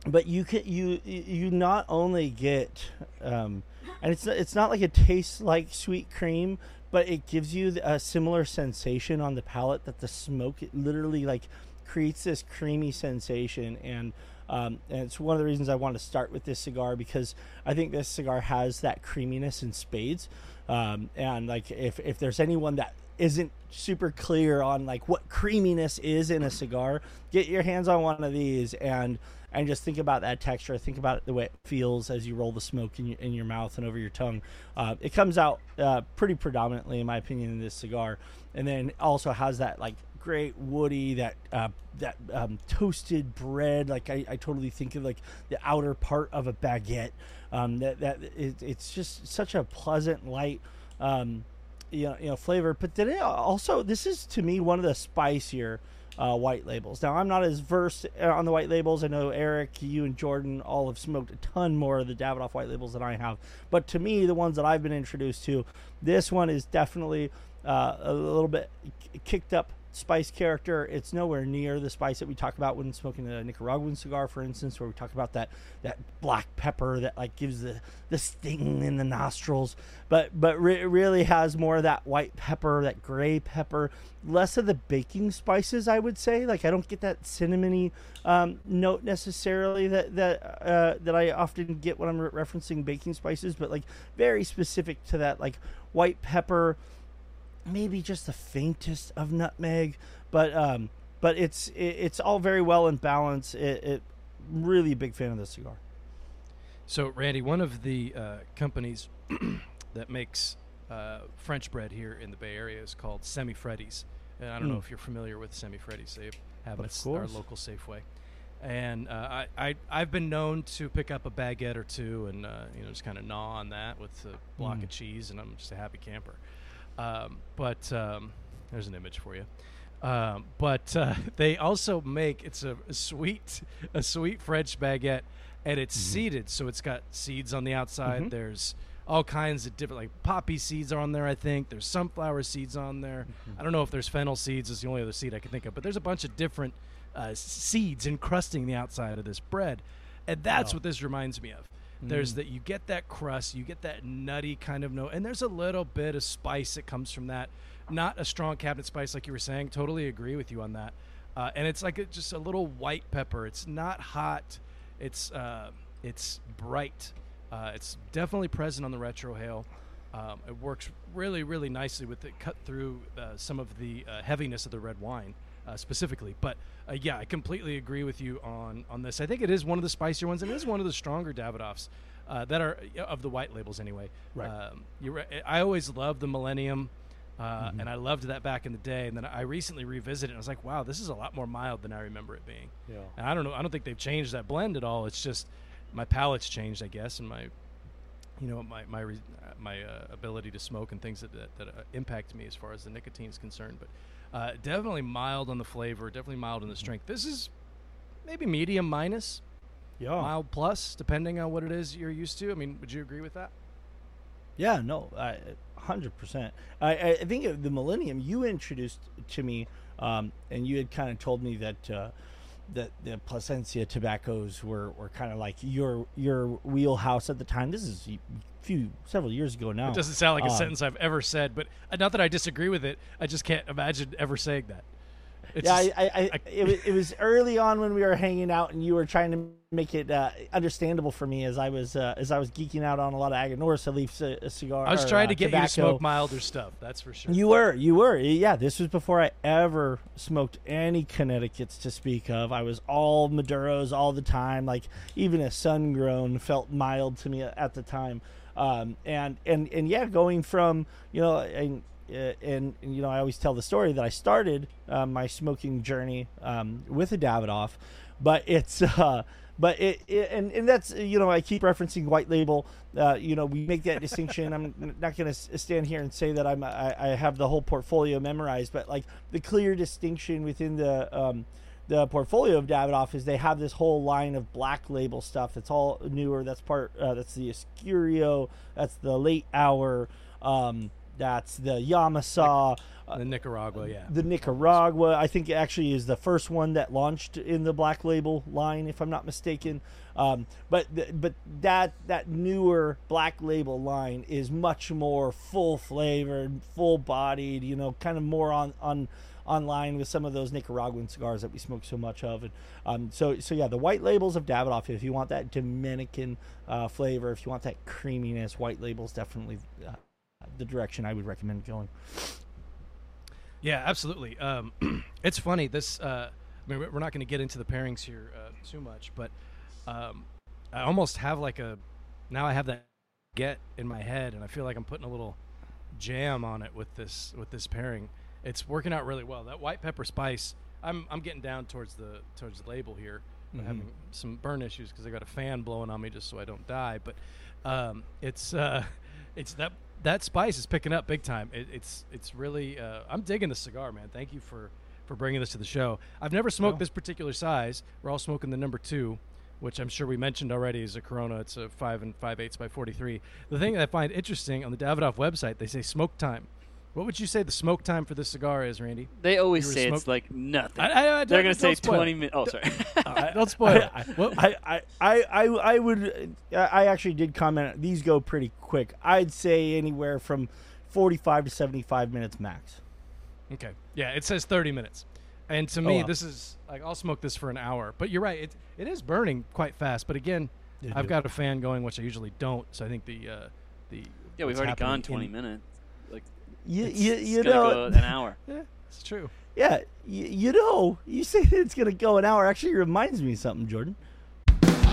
But you can you you not only get um, and it's it's not like it tastes like sweet cream, but it gives you a similar sensation on the palate that the smoke it literally like creates this creamy sensation and um, and it's one of the reasons I want to start with this cigar because I think this cigar has that creaminess in spades. Um, and like if if there's anyone that isn't super clear on like what creaminess is in a cigar, get your hands on one of these and and just think about that texture. Think about the way it feels as you roll the smoke in your, in your mouth and over your tongue. Uh, it comes out uh, pretty predominantly, in my opinion, in this cigar, and then also has that like great woody that uh, that um, toasted bread. Like I, I totally think of like the outer part of a baguette. Um, that that it, it's just such a pleasant light. Um, you know, you know, flavor, but then it also this is to me one of the spicier uh, white labels. Now I'm not as versed uh, on the white labels. I know Eric, you, and Jordan all have smoked a ton more of the Davidoff white labels than I have. But to me, the ones that I've been introduced to, this one is definitely uh, a little bit kicked up spice character. It's nowhere near the spice that we talk about when smoking a Nicaraguan cigar, for instance, where we talk about that that black pepper that like gives the the sting in the nostrils. But but re- really has more of that white pepper, that gray pepper, less of the baking spices. I would say. Like I don't get that cinnamony um, note necessarily that that uh, that I often get when I'm re- referencing baking spices, but like very specific to that like white pepper maybe just the faintest of nutmeg, but um, but it's it, it's all very well in balance. It, it really a big fan of this cigar. So, Randy, one of the uh, companies that makes uh, French bread here in the Bay Area is called Semifreddi's. And I don't know Mm. if you're familiar with Semifreddi's. They have Of it our local Safeway. And uh, I, I, I've been known to pick up a baguette or two and uh, you know just kind of gnaw on that with a block Mm. of cheese, and I'm just a happy camper. Um, but um, there's an image for you. Um, but uh, they also make it's a, a sweet a sweet French baguette, and it's seeded, so it's got seeds on the outside. Mhm. There's all kinds of different like poppy seeds are on there. I think there's sunflower seeds on there. I don't know if there's fennel seeds. Is the only other seed I can think of, but there's a bunch of different uh, seeds encrusting the outside of this bread, and that's what this reminds me of. There's that you get that crust, you get that nutty kind of note, and there's a little bit of spice that comes from that. Not a strong cabinet spice like you were saying. Totally agree with you on that. Uh, and it's like a, just a little white pepper. It's not hot. It's uh, it's bright. Uh, it's definitely present on the retrohale. Um, it works really, really nicely with it cut through uh, some of the uh, heaviness of the red wine uh, specifically. But uh, yeah, I completely agree with you on on this. I think it is one of the spicier ones, and it is one of the stronger Davidoffs uh, that are of the white labels anyway. Right. Um, right. I always loved the Millennium. Uh, And I loved that back in the day, and then I recently revisited it. and I was like, "Wow, this is a lot more mild than I remember it being." Yeah. And I don't know. I don't think they've changed that blend at all. It's just my palate's changed, I guess, and my, you know, my my uh, my uh, ability to smoke and things that that, that uh, impact me as far as the nicotine is concerned. But uh, definitely mild on the flavor, definitely mild on the strength. This is maybe medium minus, Yeah. mild plus, depending on what it is you're used to. I mean, would you agree with that? Yeah, no, I hundred percent. I I I think the Millennium you introduced to me, um, and you had kind of told me that uh, that the Placencia tobaccos were, were kind of like your your wheelhouse at the time. This is a few several years ago now. It doesn't sound like a Um, sentence I've ever said, but uh, not that I disagree with it. I just can't imagine ever saying that. It's yeah, just- I, I, I, it, was, it was early on when we were hanging out, and you were trying to make it uh, understandable for me as I was uh, as I was geeking out on a lot of Aganorsa leaf c- uh, cigar. I was or, trying uh, to get you to smoke milder stuff. That's for sure. You were, you were. Yeah, this was before I ever smoked any Connecticut's to speak of. I was all Maduros all the time. Like even a sun grown felt mild to me at the time. Um, and and and yeah, going from you know and. Uh, and, and you know, I always tell the story that I started uh, my smoking journey um, with a Davidoff, but it's uh, but it, it and and that's you know I keep referencing white label. Uh, you know, we make that distinction. I'm not going to stand here and say that I'm I, I have the whole portfolio memorized, but like the clear distinction within the um, the portfolio of Davidoff is they have this whole line of black label stuff. That's all newer. That's part. Uh, that's the Escurio. That's the late hour. Um, that's the Yamasa. uh, the Nicaragua, yeah. the Nicaragua, I think, actually is the first one that launched in the Black Label line, if I'm not mistaken. Um, but th- but that that newer Black Label line is much more full flavored, full bodied. You know, kind of more on on online with some of those Nicaraguan cigars that we smoke so much of. And um, so so yeah, the white labels of Davidoff. If you want that Dominican uh, flavor, if you want that creaminess, white labels definitely. Uh, the direction I would recommend going. Yeah, absolutely. Um, it's funny. This, uh, I mean, we're not going to get into the pairings here uh, too much, but um, I almost have like a. Now I have that get in my head, and I feel like I'm putting a little jam on it with this with this pairing. It's working out really well. That white pepper spice. I'm I'm getting down towards the towards the label here. I'm Mhm. having some burn issues because I got a fan blowing on me just so I don't die. But um, it's uh, it's that that spice is picking up big time. It, it's it's really uh, I'm digging the cigar, man. Thank you for for bringing this to the show. I've never smoked Oh. this particular size. We're all smoking the number two, which I'm sure we mentioned already is a Corona. It's a five and five eighths by 43. The thing that I find interesting on the Davidoff website, they say smoke time. What would you say the smoke time for this cigar is, Randy? They always You were say it's like nothing. I- I- I- They're don't- gonna say don't spoil 20 minutes. Oh, sorry. Uh, don't spoil it. I, What- I, I, I, I, I would. I actually did comment. These go pretty quick. I'd say anywhere from forty-five to seventy-five minutes max. Okay. Yeah, it says 30 minutes. And to me, wow. this is like I'll smoke this for an hour. But you're right; it it is burning quite fast. But again, Yeah, I've dude. got a fan going, which I usually don't. So I think the uh, the yeah, we've already gone 20 in- minutes. You it's, you, you know an hour. yeah, it's true. Yeah, you, you know, you say that it's gonna go an hour. Actually, reminds me of something, Jordan.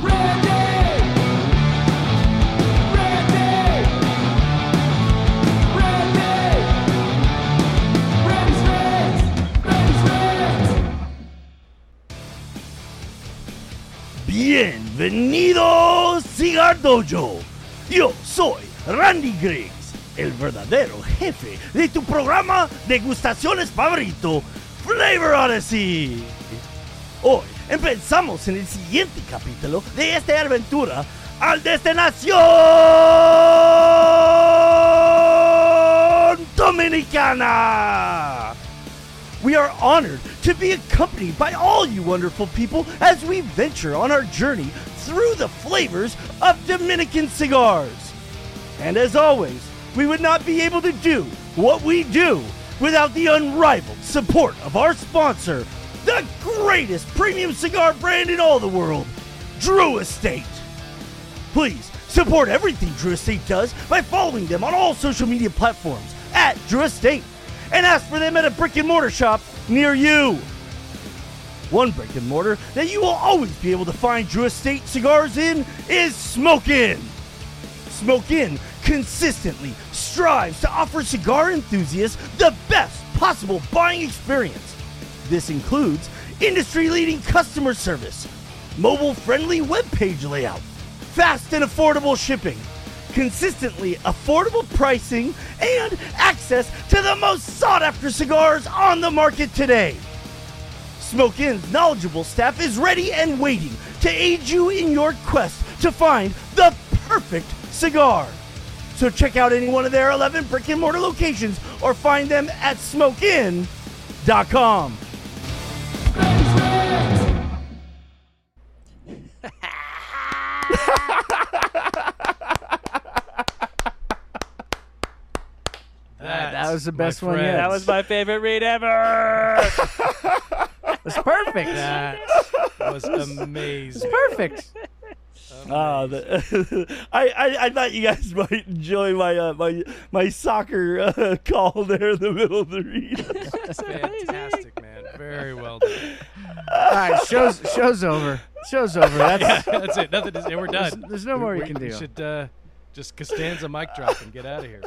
Randy! Randy! Cigar Dojo. Yo soy Randy Grigg el verdadero jefe de tu programa de degustaciones favorito, Flavor Odyssey. Hoy empezamos en el siguiente capítulo de esta aventura al destinación Dominicana. We are honored to be accompanied by all you wonderful people as we venture on our journey through the flavors of Dominican cigars. And as always, we would not be able to do what we do without the unrivaled support of our sponsor, the greatest premium cigar brand in all the world, Drew Estate. Please support everything Drew Estate does by following them on all social media platforms at Drew Estate and ask for them at a brick and mortar shop near you. One brick and mortar that you will always be able to find Drew Estate cigars in is Smoke Inn. Smoke Inn consistently strives to offer cigar enthusiasts the best possible buying experience. This includes industry leading customer service, mobile friendly webpage layout, fast and affordable shipping, consistently affordable pricing, and access to the most sought after cigars on the market today. Smoke knowledgeable staff is ready and waiting to aid you in your quest to find the perfect cigar. So check out any one of their 11 brick and mortar locations or find them at smokeinn.com. that was the best one yet. That was my favorite read ever. It's perfect. That was amazing. It's perfect. Ah, the, I, I I thought you guys might enjoy my uh, my my soccer uh, call there in the middle of the read. Fantastic, man. Very well done. All right, show's show's over. Show's over. That's That's it. Nothing to say. We're there's, done. there's no more you we, can we do. should uh, just Costanza mic drop and get out of here.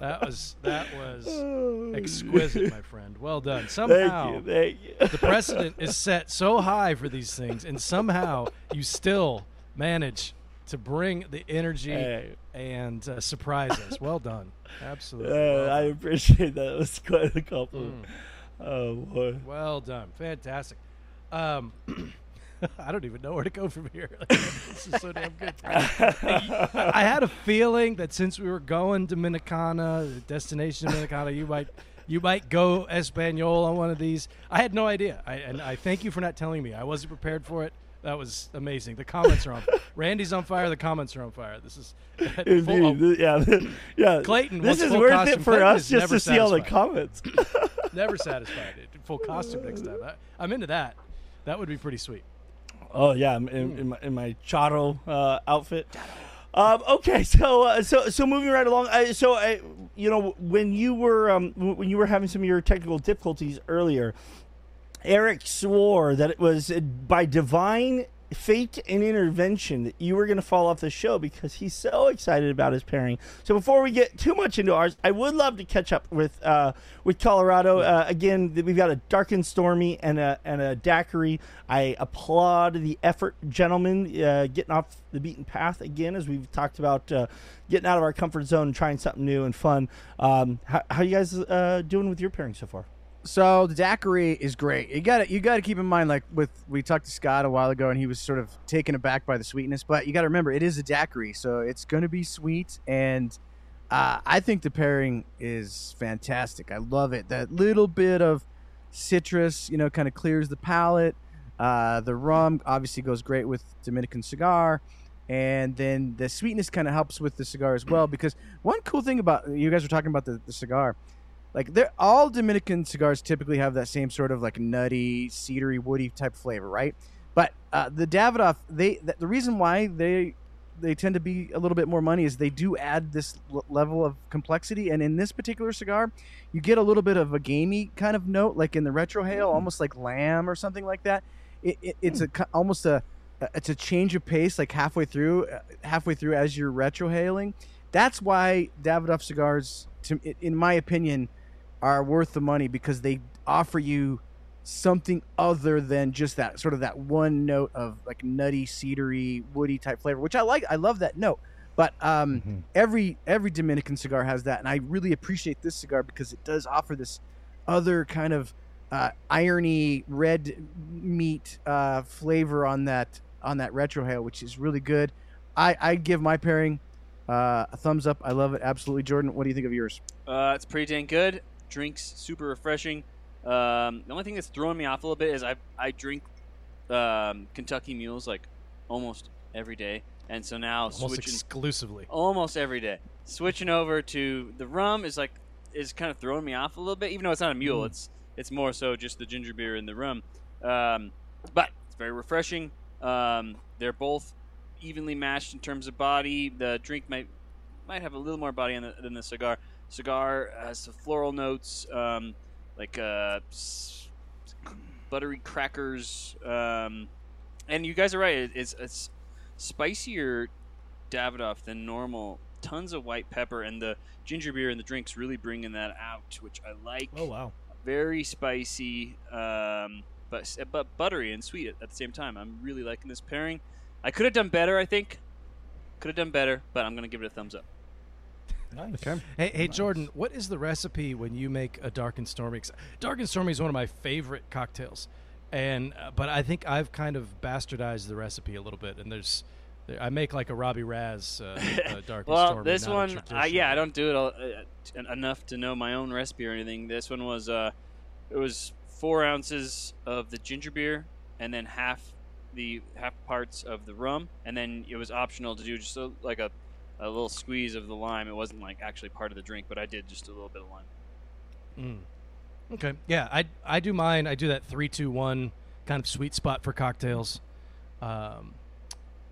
That was that was exquisite, my friend. Well done. Somehow thank you, thank you. the precedent is set so high for these things, and somehow you still manage to bring the energy Hey. and uh, surprise us. Well done. Absolutely. Uh, well, I appreciate that. It was quite a compliment. Mm. Oh boy. Well done. Fantastic. Um, I don't even know where to go from here. this is so damn good. I had a feeling that since we were going Dominicana, destination Dominicana, you might you might go Espanol on one of these. I had no idea, I, and I thank you for not telling me. I wasn't prepared for it. That was amazing. The comments are on. Randy's on fire. The comments are on fire. This is full- oh, Yeah. yeah. Clayton This is worth costume. it for Clayton us just to see all the comments. never satisfied. It Full costume next time. I, I'm into that. That would be pretty sweet. Oh yeah, I'm in, in my in my Charo uh, outfit. Um, okay, so uh, so so moving right along. I, so I, you know, when you were um, when you were having some of your technical difficulties earlier, Eric swore that it was uh, by divine fate and intervention that you were going to fall off the show because he's so excited about his pairing. So before we get too much into ours, I would love to catch up with uh, with Colorado uh, again. We've got a dark and stormy and a and a daiquiri. I applaud the effort, gentlemen, uh, getting off the beaten path again as we've talked about uh, getting out of our comfort zone, and trying something new and fun. Um, how, how you guys uh, doing with your pairing so far? So the daiquiri is great. You got to you got to keep in mind, like with we talked to Scott a while ago, and he was sort of taken aback by the sweetness. But you got to remember, it is a daiquiri, so it's going to be sweet, and uh, I think the pairing is fantastic. I love it. That little bit of citrus, you know, kind of clears the palate. Uh, the rum obviously goes great with Dominican cigar. And then the sweetness kind of helps with the cigar as well. Because one cool thing about you guys were talking about the, the cigar, like they're all Dominican cigars typically have that same sort of like nutty, cedary, woody type flavor, right? But uh, the Davidoff, they th- the reason why they they tend to be a little bit more money is they do add this l- level of complexity, and in this particular cigar, you get a little bit of a gamey kind of note, like in the retrohale, almost like lamb or something like that. It, it, it's a almost a it's a change of pace, like halfway through, uh, halfway through as you're retrohaling. That's why Davidoff cigars, to, in my opinion, are worth the money because they offer you something other than just that sort of that one note of like nutty, cedary, woody type flavor, which I like. I love that note. But um, Mhm. every every Dominican cigar has that, and I really appreciate this cigar because it does offer this other kind of uh, irony red meat uh, flavor on that on that retrohale, which is really good. I I give my pairing uh, a thumbs up. I love it absolutely. Jordan, what do you think of yours? Uh, it's pretty dang good. Drinks super refreshing. Um, the only thing that's throwing me off a little bit is I I drink um, Kentucky Mules like almost every day, and so now Almost switching exclusively. almost every day. Switching over to the rum is like is kind of throwing me off a little bit, even though it's not a mule. It's it's more so just the ginger beer and the rum. Um, but it's very refreshing. Um, they're both evenly matched in terms of body. The drink might might have a little more body the, than the cigar. Cigar has some floral notes, um, like uh, buttery crackers. Um, and you guys are right. It's it's spicier Davidoff than normal. Tons of white pepper and the ginger beer and the drinks really bringing that out, which I like. Oh wow. Very spicy, um, but but buttery and sweet at, at the same time. I'm really liking this pairing. I could have done better. I think could have done better, but I'm gonna give it a thumbs up. Nice. Hey, hey, Jordan, what is the recipe when you make a dark and stormy? 'Cause Dark and stormy is one of my favorite cocktails, and uh, but I think I've kind of bastardized the recipe a little bit. And there's, there, I make like a Robby Raz uh, uh, dark and stormy. well, this one, I, yeah, I don't do it all, uh, t- enough to know my own recipe or anything. This one was, uh, it was four ounces of the ginger beer, and then half the half parts of the rum, and then it was optional to do just a, like a, a little squeeze of the lime. It wasn't like actually part of the drink, but I did just a little bit of lime. Mm. Okay, yeah, I I do mine. I do that three two one kind of sweet spot for cocktails, um,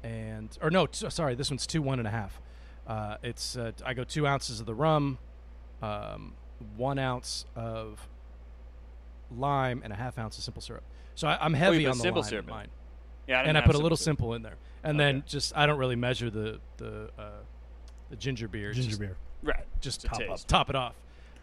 and or no, t- sorry, this one's two one and a half. Uh, it's uh, I go two ounces of the rum, um, one ounce of lime, and a half ounce of simple syrup. So I, I'm heavy put on the simple lime syrup in in. mine, Yeah, I and I put a little syrup. simple in there, and Okay. then just I don't really measure the the uh, the ginger beer. Ginger just, beer. Right. just to top up, taste. top it off,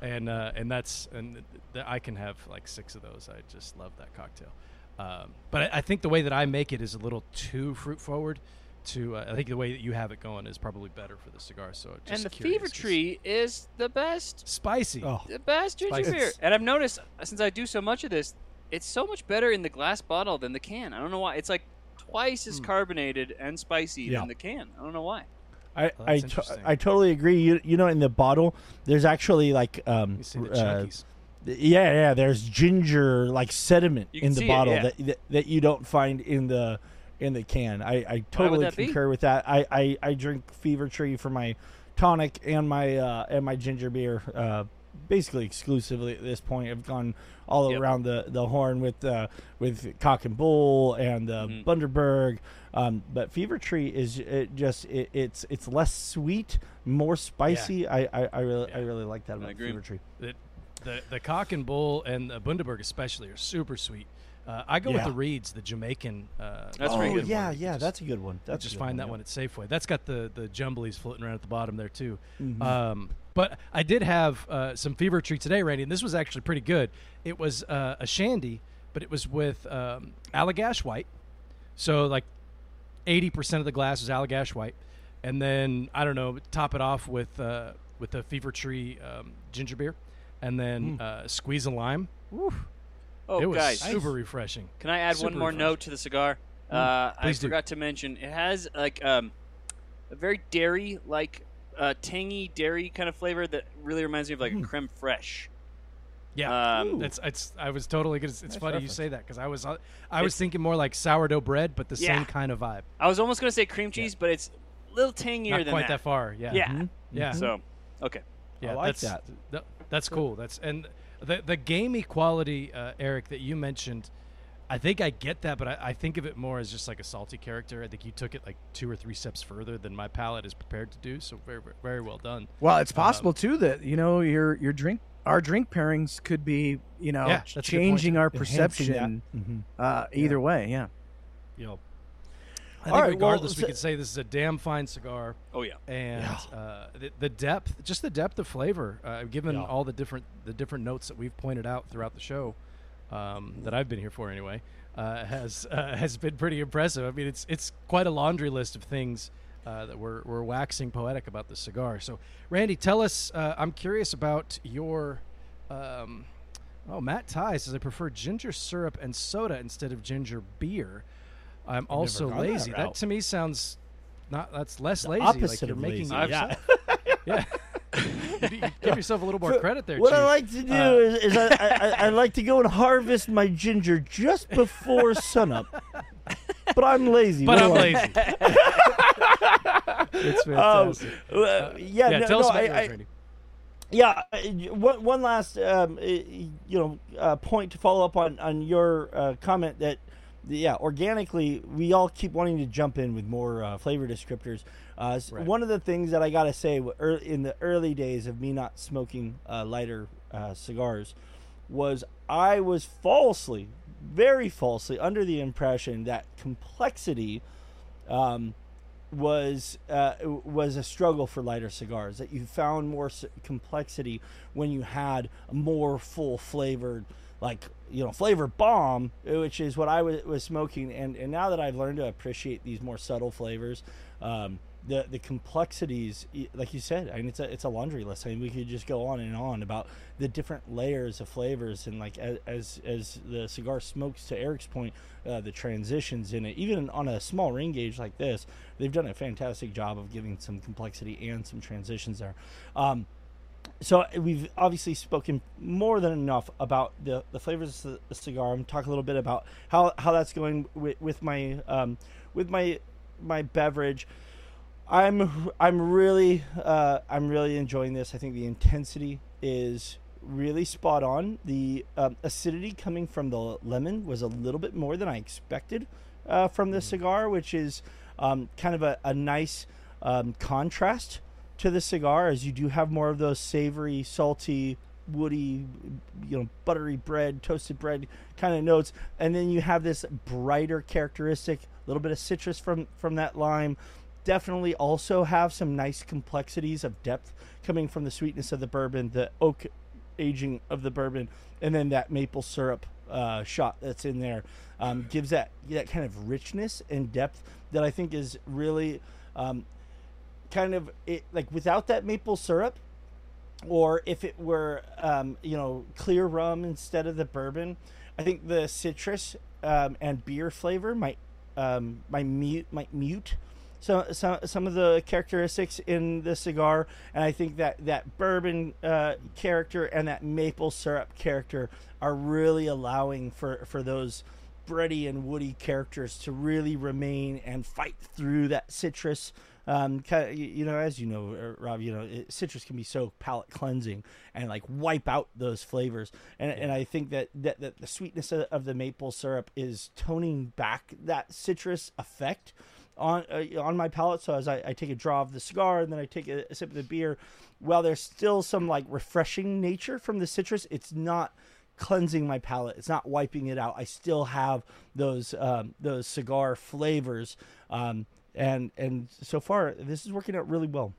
and uh, and that's and th- th- I can have like six of those. I just love that cocktail. Um, but I, I think the way that I make it is a little too fruit forward. To uh, I think the way that you have it going is probably better for the cigar. So And just the curious, Fever 'cause Tree is the best spicy. Oh, the best ginger Spicy. beer. And I've noticed uh, since I do so much of this, it's so much better in the glass bottle than the can. I don't know why. It's like twice as carbonated and spicy Yeah. than the can. I don't know why. I Well, I, to- I totally agree. You you know in the bottle there's actually like um You see the uh, yeah yeah there's ginger like sediment in the see it, bottle yeah. that, that that you don't find in the in the can. I I totally that be? concur with that. I, I I drink Fever Tree for my tonic and my uh and my ginger beer uh basically exclusively at this point. I've gone all Yep. around the the horn with uh with Cock and Bull and uh, Mhm. Bundaberg. Um, but Fever Tree is it just it, it's it's less sweet, more spicy. I, I, I really I really like that about. Fever Tree. The, the the cock and bull and the Bundaberg especially are super sweet. Uh, I go with the Reeds, the Jamaican. Uh, That's oh very good. yeah, one. Yeah, just- that's a good one. That's a just good find that yeah. one at Safeway. That's got the the jumblies floating around at the bottom there too. Mhm. Um, but I did have uh, some fever tree today, Randy, and this was actually pretty good. It was uh, a shandy, but it was with um, Allagash White. So like eighty percent of the glass is Allagash White, and then I don't know, top it off with uh, with the fever tree um, ginger beer, and then Mm. uh, squeeze a lime. Oh, it was guys, super refreshing. can I add one more refreshing. note to the cigar? Uh, I do. forgot to mention it has like um, a very dairy like uh, tangy dairy kind of flavor that really reminds me of like a creme fraiche. Yeah, Um, it's it's. I was totally good. It's, it's Nice funny you say that because I was uh, I was It's- thinking more like sourdough bread, but the Yeah. same kind of vibe. I was almost gonna say cream cheese, but it's a little tangier Not than quite that. that far. Yeah. Yeah. Mhm. Yeah. So, okay. Yeah, I like that's, that. th- that's cool. That's and the the gamey quality, uh, Eric, that you mentioned. I think I get that, but I, I think of it more as just like a salty character. I think you took it like two or three steps further than my palate is prepared to do. So very very- very well done. Well, it's possible too that you know your your drink our drink pairings could be you know Yeah, that's a good point, changing our perception that. Mhm. uh, either way. Yeah. Yep. I All think right, well, regardless, we could say this is a damn fine cigar, Oh yeah. and Yeah. uh, the, the depth, just the depth of flavor, uh, given Yeah. all the different the different notes that we've pointed out throughout the show. um, that I've been here for anyway, uh, has uh, has been pretty impressive. I mean, it's it's quite a laundry list of things uh, that we're we're waxing poetic about the cigar. So, Randy, tell us. Uh, I'm curious about your. Um, oh, Matt Ty says I prefer ginger syrup and soda instead of ginger beer. I'm also gone that lazy. That, route. to me sounds not. That's less lazy. opposite like you're of making. lazy. Yeah. yeah. Give yourself a little more credit there. What I like to do Uh, is, is I, I, I like to go and harvest my ginger just before sunup. But I'm lazy. but What I'm lazy. It's Um, uh, yeah, yeah, no, tell no, us about I, yours, I- Randy. Yeah, uh, one one last um, uh, you know uh, point to follow up on on your uh, comment that yeah organically we all keep wanting to jump in with more uh, flavor descriptors. Uh, Right. One of the things that I gotta say in the early days of me not smoking uh, lighter uh, cigars was I was falsely, very falsely under the impression that complexity um, was uh, was a struggle for lighter cigars. That you found more complexity when you had a more full flavored, like you know, flavor bomb, which is what I was, was smoking. And and now that I've learned to appreciate these more subtle flavors, um, the the complexities, like you said, I mean, it's a it's a laundry list. I mean, we could just go on and on about the different layers of flavors and like as as, the cigar smokes. To Eric's point, uh, the transitions in it, even on a small ring gauge like this, they've done a fantastic job of giving some complexity and some transitions there. Um, so we've obviously spoken more than enough about the, the flavors of the cigar. I'm talk a little bit about how, how that's going with, with my um, with my my beverage. I'm I'm really uh, I'm really enjoying this. I think the intensity is really spot on. The um, acidity coming from the lemon was a little bit more than I expected uh, from the cigar, which is um, kind of a, a nice um, contrast to the cigar, as you do have more of those savory, salty, woody, you know, buttery bread, toasted bread kind of notes, and then you have this brighter characteristic, a little bit of citrus from from that lime. Definitely also have some nice complexities of depth coming from the sweetness of the bourbon, the oak aging of the bourbon, and then that maple syrup uh, shot that's in there um, gives that that kind of richness and depth that I think is really um, kind of it, like without that maple syrup, or if it were um, you know clear rum instead of the bourbon, I think the citrus um, and beer flavor might um, might mute might mute some some some of the characteristics in the cigar, and I think that that bourbon uh, character and that maple syrup character are really allowing for for those bready and woody characters to really remain and fight through that citrus. Um, kind of, you know, as you know, uh, Rob, you know, it, citrus can be so palate cleansing and like wipe out those flavors. And, and I think that, that, that the sweetness of, of the maple syrup is toning back that citrus effect on uh, on my palate. So as I, I take a draw of the cigar and then I take a, a sip of the beer, while there's still some like refreshing nature from the citrus, it's not cleansing my palate. It's not wiping it out. I still have those um, those cigar flavors, um, and and so far this is working out really well.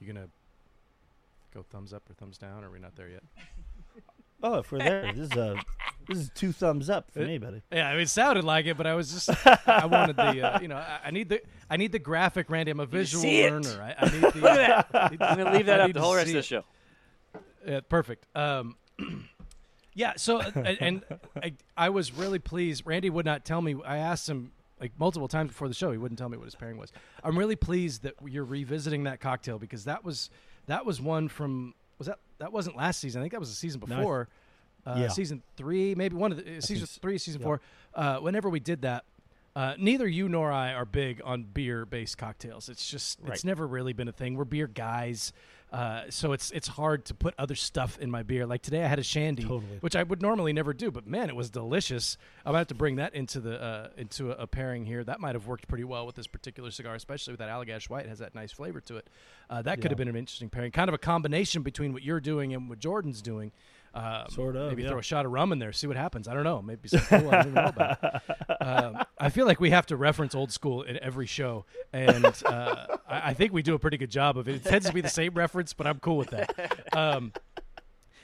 You gonna go thumbs up or thumbs down? Or are we not there yet? Oh, if we're there, this is a this is two thumbs up for It- me, buddy. Yeah, I mean, it sounded like it, but I was just I wanted the uh, you know I, I need the I need the graphic, Randy. I'm a visual see it. learner. I, I need the. Look at that. I'm gonna leave that I up the whole rest of the show. Yeah, perfect. Um, yeah. So, uh, and, and I, I was really pleased. Randy would not tell me. I asked him like multiple times before the show. He wouldn't tell me what his pairing was. I'm really pleased that you're revisiting that cocktail because that was that was one from was that that wasn't last season. I think that was the season No, I- before. Uh, Yeah. Season three, maybe one of the uh, season three, season yeah. four. Uh, whenever we did that, uh, neither you nor I are big on beer-based cocktails. It's just it's never really been a thing. We're beer guys, uh, so it's it's hard to put other stuff in my beer. Like today, I had a shandy, Totally. which I would normally never do, but man, it was delicious. I'm gonna have to bring that into the uh, into a, a pairing here. That might have worked pretty well with this particular cigar, especially with that Allagash White. It has that nice flavor to it. Uh, that could Yeah. have been an interesting pairing, kind of a combination between what you're doing and what Jordan's doing. Um, Sort of, Maybe yeah. throw a shot of rum in there, see what happens. I don't know. Maybe something cool I don't know about. Um, I feel like we have to reference old school in every show, and uh, I, I think we do a pretty good job of it. It tends to be the same reference, but I'm cool with that. Um,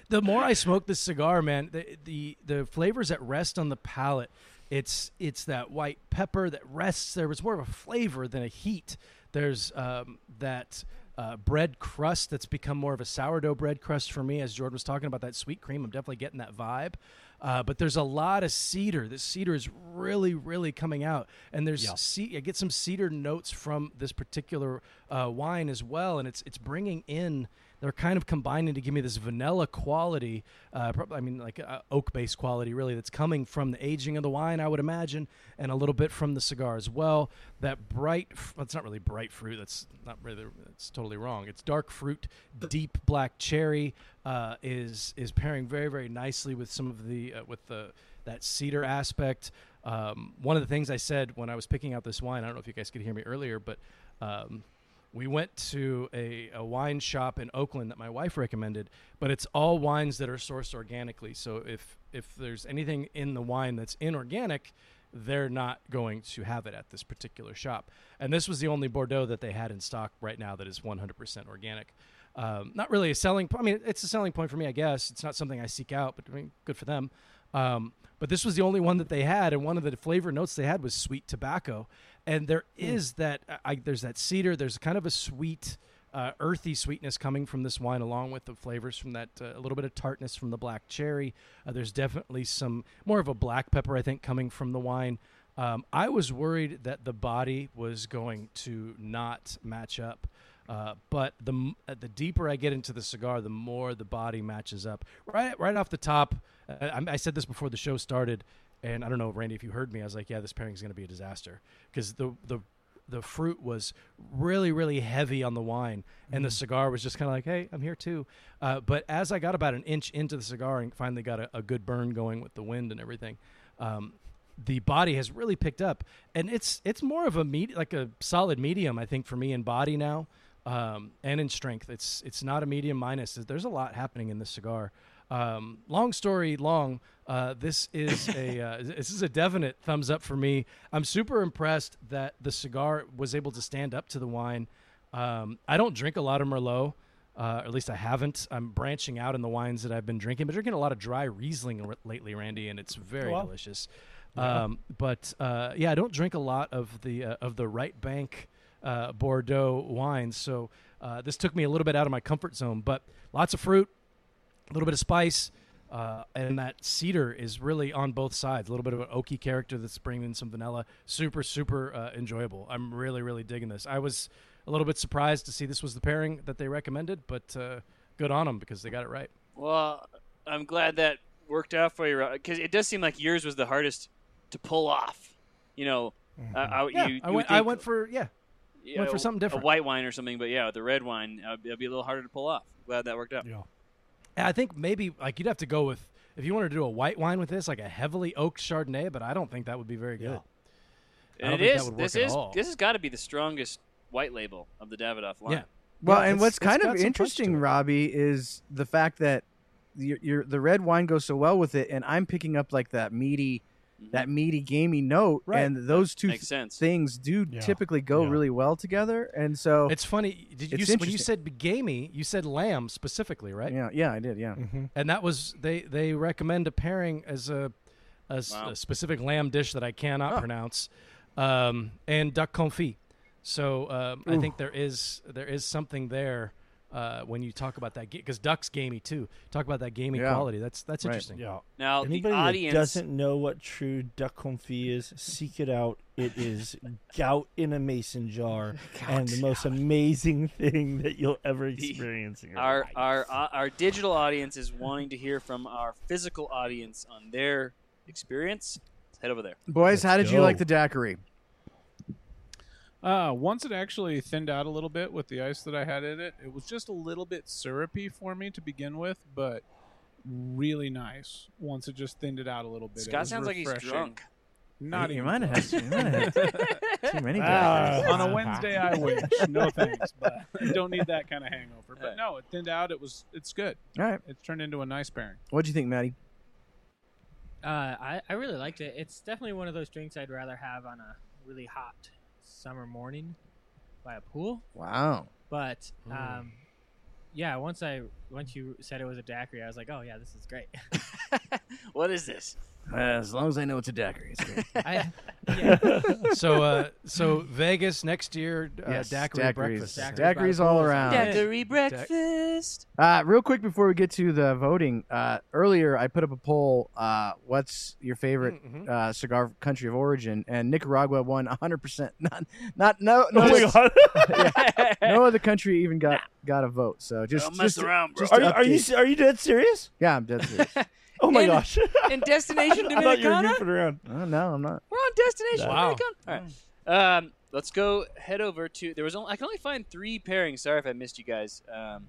the more I smoke this cigar, man, the, the the flavors that rest on the palate, it's it's that white pepper that rests there. It's more of a flavor than a heat. There's um, that uh, bread crust that's become more of a sourdough bread crust for me, as Jordan was talking about that sweet cream. I'm definitely getting that vibe. Uh, but there's a lot of cedar. This cedar is really, really coming out, and there's Yeah. ce- I get some cedar notes from this particular uh, wine as well, and it's it's bringing in. They're kind of combining to give me this vanilla quality. Uh, I mean, like uh, oak-based quality, really. That's coming from the aging of the wine, I would imagine, and a little bit from the cigar as well. That bright, f- it's not really bright fruit. That's not really. that's totally wrong. It's dark fruit, deep black cherry uh, is is pairing very, very nicely with some of the uh, with the that cedar aspect. Um, one of the things I said when I was picking out this wine, I don't know if you guys could hear me earlier, but um, we went to a, a wine shop in Oakland that my wife recommended, but it's all wines that are sourced organically. So if if there's anything in the wine that's inorganic, they're not going to have it at this particular shop. And this was the only Bordeaux that they had in stock right now that is 100% organic. Um, not really a selling. po- I mean, it's a selling point for me, I guess. It's not something I seek out, but I mean, good for them. Um, but this was the only one that they had, and one of the flavor notes they had was sweet tobacco. And there is that. I, there's that cedar. There's kind of a sweet, uh, earthy sweetness coming from this wine, along with the flavors from that. Uh, a little bit of tartness from the black cherry. Uh, there's definitely some more of a black pepper, I think, coming from the wine. Um, I was worried that the body was going to not match up. Uh, but the uh, the deeper I get into the cigar, the more the body matches up. Right, right off the top, uh, I, I said this before the show started, and I don't know, Randy, if you heard me, I was like, "Yeah, this pairing is going to be a disaster," because the the the fruit was really, really heavy on the wine, and the cigar was just kind of like, "Hey, I'm here too." Uh, but as I got about an inch into the cigar and finally got a, a good burn going with the wind and everything, um, the body has really picked up, and it's it's more of a meat like a solid medium, I think, for me in body now, um, and in strength. It's it's not a medium minus. There's a lot happening in this cigar. Um, long story long, uh, this is a uh, this is a definite thumbs up for me. I'm super impressed that the cigar was able to stand up to the wine. Um, I don't drink a lot of Merlot. Uh, or at least I haven't. I'm branching out in the wines that I've been drinking, but drinking a lot of dry Riesling r- lately, Randy, and it's very wow. delicious. Um, but uh, yeah, I don't drink a lot of the uh, of the right bank uh, Bordeaux wines, so uh, this took me a little bit out of my comfort zone. But lots of fruit, a little bit of spice, uh, and that cedar is really on both sides. A little bit of an oaky character that's bringing in some vanilla. Super, super uh, enjoyable. I'm really, really digging this. I was a little bit surprised to see this was the pairing that they recommended, but uh, good on them because they got it right. Well, I'm glad that worked out for you because it does seem like yours was the hardest to pull off. You know, uh, I, Yeah, you, I you would went. I went for yeah. you went for something different. a white wine or something. But yeah, the red wine uh, it'd be a little harder to pull off. Glad that worked out. Yeah. And I think maybe like you'd have to go with if you wanted to do a white wine with this, like a heavily oaked Chardonnay. But I don't think that would be very good. I And don't think that is. would work This at is. all. This has got to be the strongest white label of the Davidoff line. Yeah. Well, Yeah, and what's kind of interesting. Robby, is the fact that your, your the red wine goes so well with it, and I'm picking up like that meaty. That meaty, gamey note, Right. and those two Makes sense. things do Yeah. typically go Yeah. really well together. And so, It's funny. Did you It's s- when you said gamey, you said lamb specifically, right? yeah, yeah, I did, yeah. Mm-hmm. And that was they they recommend a pairing as a a, s- Wow. a specific lamb dish that I cannot Oh. pronounce, um, and duck confit. So um, I think there is there is something there uh, when you talk about that because duck's gamey too. Talk about that gamey Yeah. quality. That's that's Right. interesting. Yeah. Now Anybody the audience that doesn't know what true duck confit is, seek it out. It is gout in a mason jar, and the most amazing thing that you'll ever experience in your our life. our uh, our digital audience is wanting to hear from our physical audience on their experience. Let's head over there. Boys, how Let's did you like the daiquiri? Uh, once it actually thinned out a little bit with the ice that I had in it, it was just a little bit syrupy for me to begin with, but really nice once it just thinned it out a little bit. It Scott was sounds like he's refreshing. drunk. Not you even might have had, you might have too many daiquiris. on a Wednesday, I wish. No thanks, but I don't need that kind of hangover. But no, it thinned out. It was. It's good. All right, It's turned into a nice pairing. What do you think, Maddie? Uh, I, I really liked it. It's definitely one of those drinks I'd rather have on a really hot summer morning by a pool. Wow. But Mm. um, yeah, once I once you said it was a daiquiri, I was like, oh yeah, this is great. what is this? Uh, as long as I know it's a daiquiri, it's great. I, yeah. so, uh, so Vegas next year, uh, Yes, daiquiri daiquiris. breakfast. Daiquiri. Daiquiris all around. Daiquiri breakfast. Uh, real quick before we get to the voting, uh, earlier I put up a poll. Uh, what's your favorite Mhm. uh, cigar country of origin? And Nicaragua won 100. percent Not, not no, no, Oh my other- god! no other country even got got a vote. So just, Don't mess just around, bro. just Are you, are you update. se- are you dead serious? Yeah, I'm dead serious. Oh my In- gosh! In Destination I thought you were Dominicana? goofing around. oh, no, I'm not. We're on Destination Wow. Dominicana. All right. Um, let's go head over to. There was only, I can only find three pairings. Sorry if I missed you guys. Um,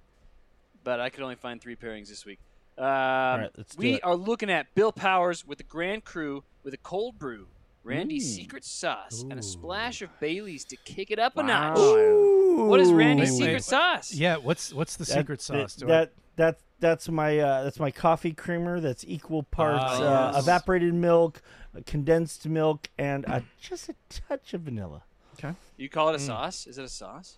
but I could only find three pairings this week. Um, right, let's do we it. are looking at Bill Powers with the Grand Cru with a cold brew, Randy's Mm. secret sauce, and a splash of Bailey's to kick it up a Wow. notch. What is Randy's Wait, secret wait. sauce? Yeah, what's what's the That- secret sauce? That, Do I- that that that's my uh, that's my coffee creamer. That's equal parts Ah, uh, yes. evaporated milk, uh, condensed milk, and uh, just a touch of vanilla. Okay. You call it a Mm. sauce? Is it a sauce?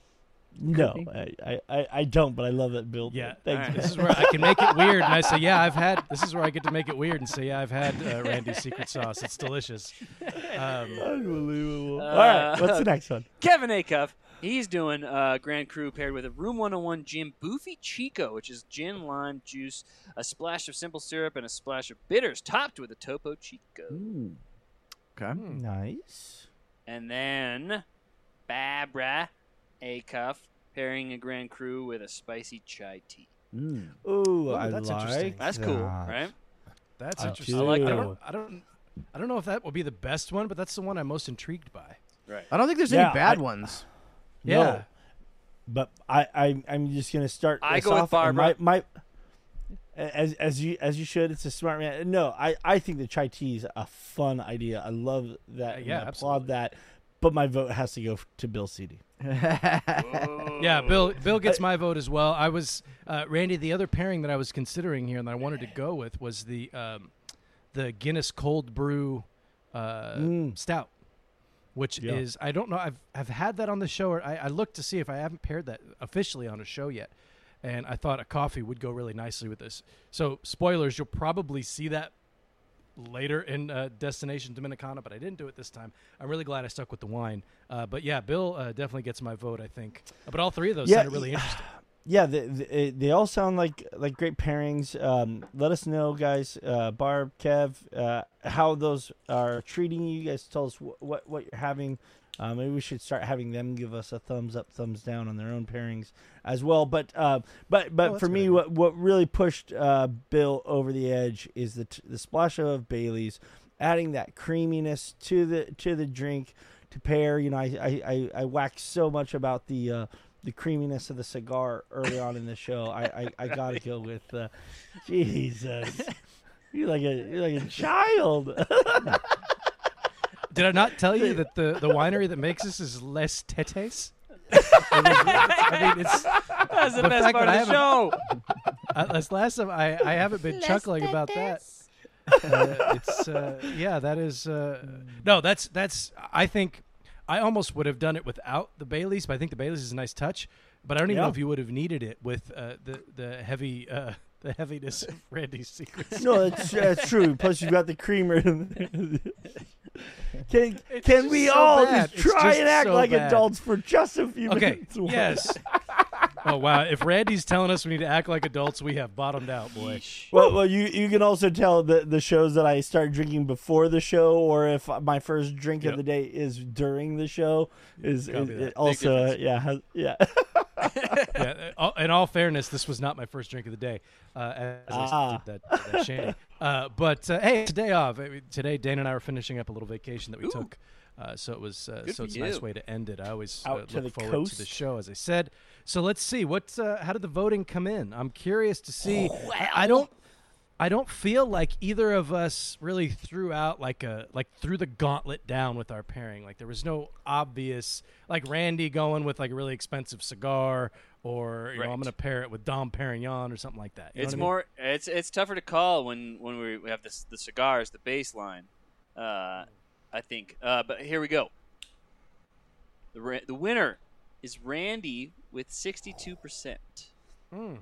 No. I, I, I, I don't, but I love it, Bill. Yeah, thank alright. you. This is where I can make it weird, and I say, "Yeah, I've had." This is where I get to make it weird and say, "Yeah, I've had uh, Randy's secret sauce. It's delicious." Um, Unbelievable. Uh, All right, what's the next one? Kevin Acuff. He's doing uh, Grand Cru paired with a Room 101 Gin Boofy Chico, which is gin, lime juice, a splash of simple syrup, and a splash of bitters, topped with a Topo Chico. Ooh. Okay. hmm. Nice. And then Barbara Acuff pairing a Grand Cru with a spicy chai tea. Mm. Ooh, Ooh, I that's like interesting. That's cool, right? That's I interesting. I like I don't, I don't, I don't know if that will be the best one, but that's the one I'm most intrigued by. Right. I don't think there's Yeah, any bad I- ones. Yeah. No. But I, I I'm just gonna start. I this go with off, and Barbara. My, my as as you as you should. It's a smart man. No, I I think the chai tea is a fun idea. I love that. Uh, and yeah, I applaud that. But my vote has to go to Bill CD. Yeah, Bill. Bill gets my vote as well. I was uh, Randy. The other pairing that I was considering here and that I wanted to go with was the um, the Guinness Cold Brew uh, Mm. Stout, which Yeah. is I don't know. I've I've had that on the show. Or I, I looked to see if I haven't paired that officially on a show yet, and I thought a coffee would go really nicely with this. So spoilers, you'll probably see that later in uh, Destination Dominicana, but I didn't do it this time. I'm really glad I stuck with the wine. Uh, but yeah, Bill uh, definitely gets my vote, I think. But all three of those Yeah, sounded really interesting. Yeah, they, they, they all sound like like great pairings. Um, let us know, guys. Uh, Barb, Kev, uh, how those are treating you. You guys tell us wh- what what you're having. Uh, maybe we should start having them give us a thumbs up, thumbs down on their own pairings as well. But uh, but but Oh, for me, idea. what what really pushed uh, Bill over the edge is the t- the splash of Bailey's, adding that creaminess to the to the drink to pair. You know, I I, I, I wax so much about the. The creaminess of the cigar early on in the show, I I, I gotta go with uh, Jesus. You're like a you're like a child. Did I not tell you that the, the winery that makes this is Les Tetes? I mean, it's That's the, The best fact part that I of the show. uh, that's last time I, I haven't been chuckling about that. Uh, it's uh, yeah, that is uh, no, that's that's. I think I almost would have done it without the Baileys, but I think the Baileys is a nice touch. But I don't even Yeah. know if you would have needed it with uh, the the heavy uh, the heaviness of Randy's secrets. no, that's that's true. Plus, you've got the creamer. can It's can just we so all bad. just try just and act so like bad. adults for just a few Okay. minutes? Yes. oh wow! If Randy's telling us we need to act like adults, we have bottomed out, boy. Well, well, you you can also tell the the shows that I start drinking before the show, or if my first drink Yep. of the day is during the show, is, is, it also difference. yeah has, yeah. yeah, uh, in all fairness, this was not my first drink of the day. Uh, as Ah. I did that, that shandy. Uh, but uh, hey, today off. Today, Dan and I were finishing up a little vacation that we Ooh. took. Uh, so it was. Uh, so it's a nice way to end it. I always uh, look the forward to the show, as I said. So let's see what. Uh, how did the voting come in? I'm curious to see. I, I don't. I don't feel like either of us really threw out like a like threw the gauntlet down with our pairing. Like there was no obvious like Randy going with like a really expensive cigar or you know I'm going to pair it with Dom Perignon or something like that. You It's what I mean? more. It's it's tougher to call when when we we have this the cigars, the baseline. Uh, I think. Uh, but here we go. The ra- the winner is Randy with sixty two percent. Mm.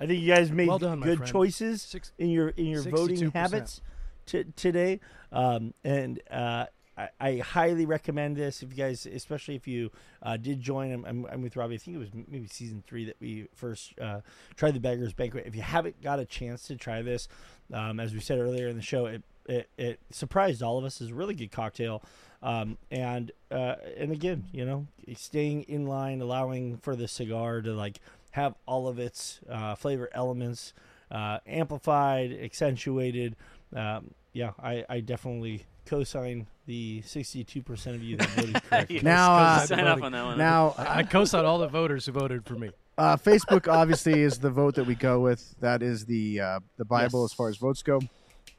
I think you guys made Well done, good choices Six- in your in your voting 62%. habits t- today, um, and uh, I, I highly recommend this. If you guys, especially if you uh, did join, I'm, I'm, I'm with Robby. I think it was maybe season three that we first uh, tried the Beggars Banquet. If you haven't got a chance to try this, um, as we said earlier in the show, it it, it surprised all of us. It's a really good cocktail. Um, and uh, and again, you know, staying in line, allowing for the cigar to like have all of its uh, flavor elements uh, amplified, accentuated. Um, yeah, I, I definitely co-sign the 62% of you that voted correctly. Yes, Now, uh, sign off on that one. Now, I co-sign all the voters who voted for me. uh, Facebook obviously is the vote that we go with. That is the uh, the Bible Yes. as far as votes go.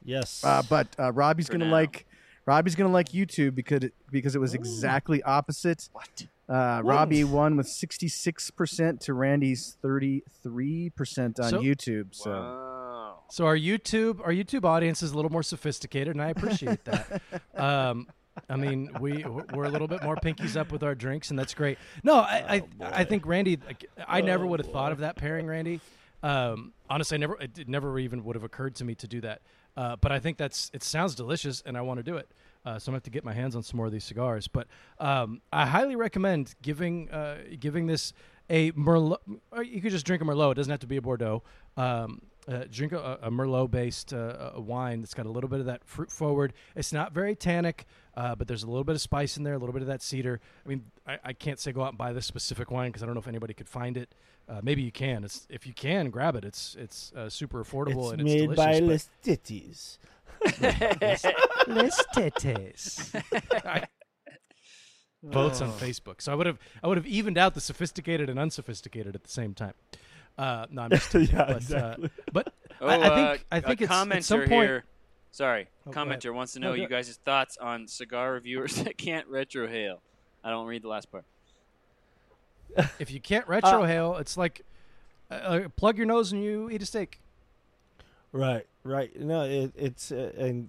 yes. Uh, but uh, Robby's For gonna now. like Robby's gonna like YouTube because it, because it was exactly opposite. What? Uh, Robby won with sixty six percent to Randy's thirty three percent on So- YouTube. So Wow. So our YouTube our YouTube audience is a little more sophisticated, and I appreciate that. um, I mean, we we're a little bit more pinkies up with our drinks, and that's great. No, I I, I think Randy, like, I never would have thought of that pairing, Randy. Um, honestly, I never it, never even would have occurred to me to do that. Uh, but I think that's it sounds delicious, and I want to do it. Uh, so I'm gonna have to get my hands on some more of these cigars. But um, I highly recommend giving uh, giving this a Merlot. You could just drink a Merlot. It doesn't have to be a Bordeaux. Um, uh, drink a, a Merlot based uh, wine that's got a little bit of that fruit forward. It's not very tannic, uh, but there's a little bit of spice in there, a little bit of that cedar. I mean, I, I can't say go out and buy this specific wine because I don't know if anybody could find it. Uh, maybe you can. It's if you can grab it. It's it's uh, super affordable it's and made it's by delicious. Les Titties. but- Les tetes. Votes Oh. on Facebook. So I would have I would have evened out the sophisticated and unsophisticated at the same time. Uh, no, I'm just yeah, but, exactly. uh, but Oh, I, I uh, think I think a it's at commenter some point. here. Sorry, Oh, commenter wants to know go- you guys' thoughts on cigar reviewers that can't retrohale. I don't read the last part. If you can't retro Uh, hail, it's like uh, uh, plug your nose and you eat a steak. Right, right. No, it, it's uh, and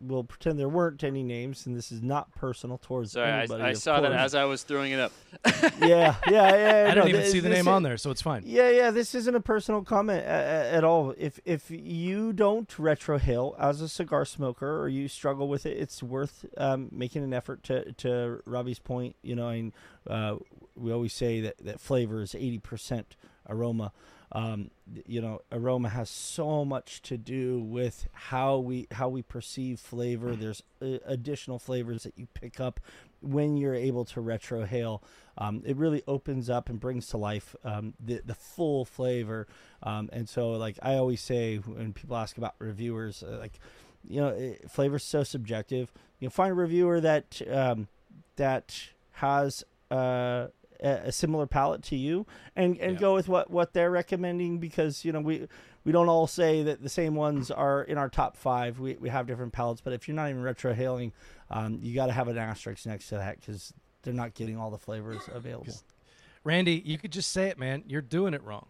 we'll pretend there weren't any names, and this is not personal towards Sorry, I, anybody. I of saw that as I was throwing it up. yeah, yeah, yeah. I no, didn't even this- see the name is- on there, so it's fine. Yeah, yeah. This isn't a personal comment at, at all. If if you don't retrohale as a cigar smoker or you struggle with it, it's worth um, making an effort to to Robby's point. You know, and uh, we always say that that flavor is eighty percent aroma. Um, you know, aroma has so much to do with how we how we perceive flavor. There's uh, additional flavors that you pick up when you're able to retrohale. Um, it really opens up and brings to life um, the the full flavor. Um, and so, like I always say when people ask about reviewers, uh, like you know, it, flavor's so subjective. You know, find a reviewer that um, that has uh, a, a similar palette to you, and and Yeah. go with what what they're recommending because you know we. We don't all say that the same ones are in our top five. We, we have different palates, but if you're not even retrohaling, um, you got to have an asterisk next to that because they're not getting all the flavors available. Randy, you could just say it, man. You're doing it wrong.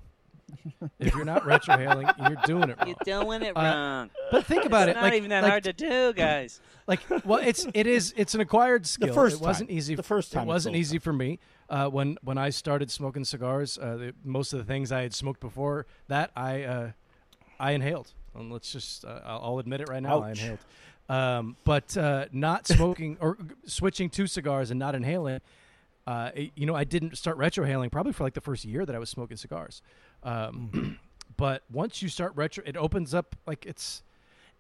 If you're not retrohaling, you're doing it wrong. You're doing it Uh, wrong. But think about it. it's it. not like, even that like, hard to do, guys. like well it's it is it's an acquired skill The first it wasn't time. easy The first time it wasn't a little easy for me uh, when when i started smoking cigars uh, the, most of the things i had smoked before that i uh, i inhaled and let's just uh, I'll, I'll admit it right now i inhaled um, but uh, not smoking or switching to cigars and not inhaling uh, you know i didn't start retrohaling probably for like the first year that i was smoking cigars um, but once you start retro it opens up like it's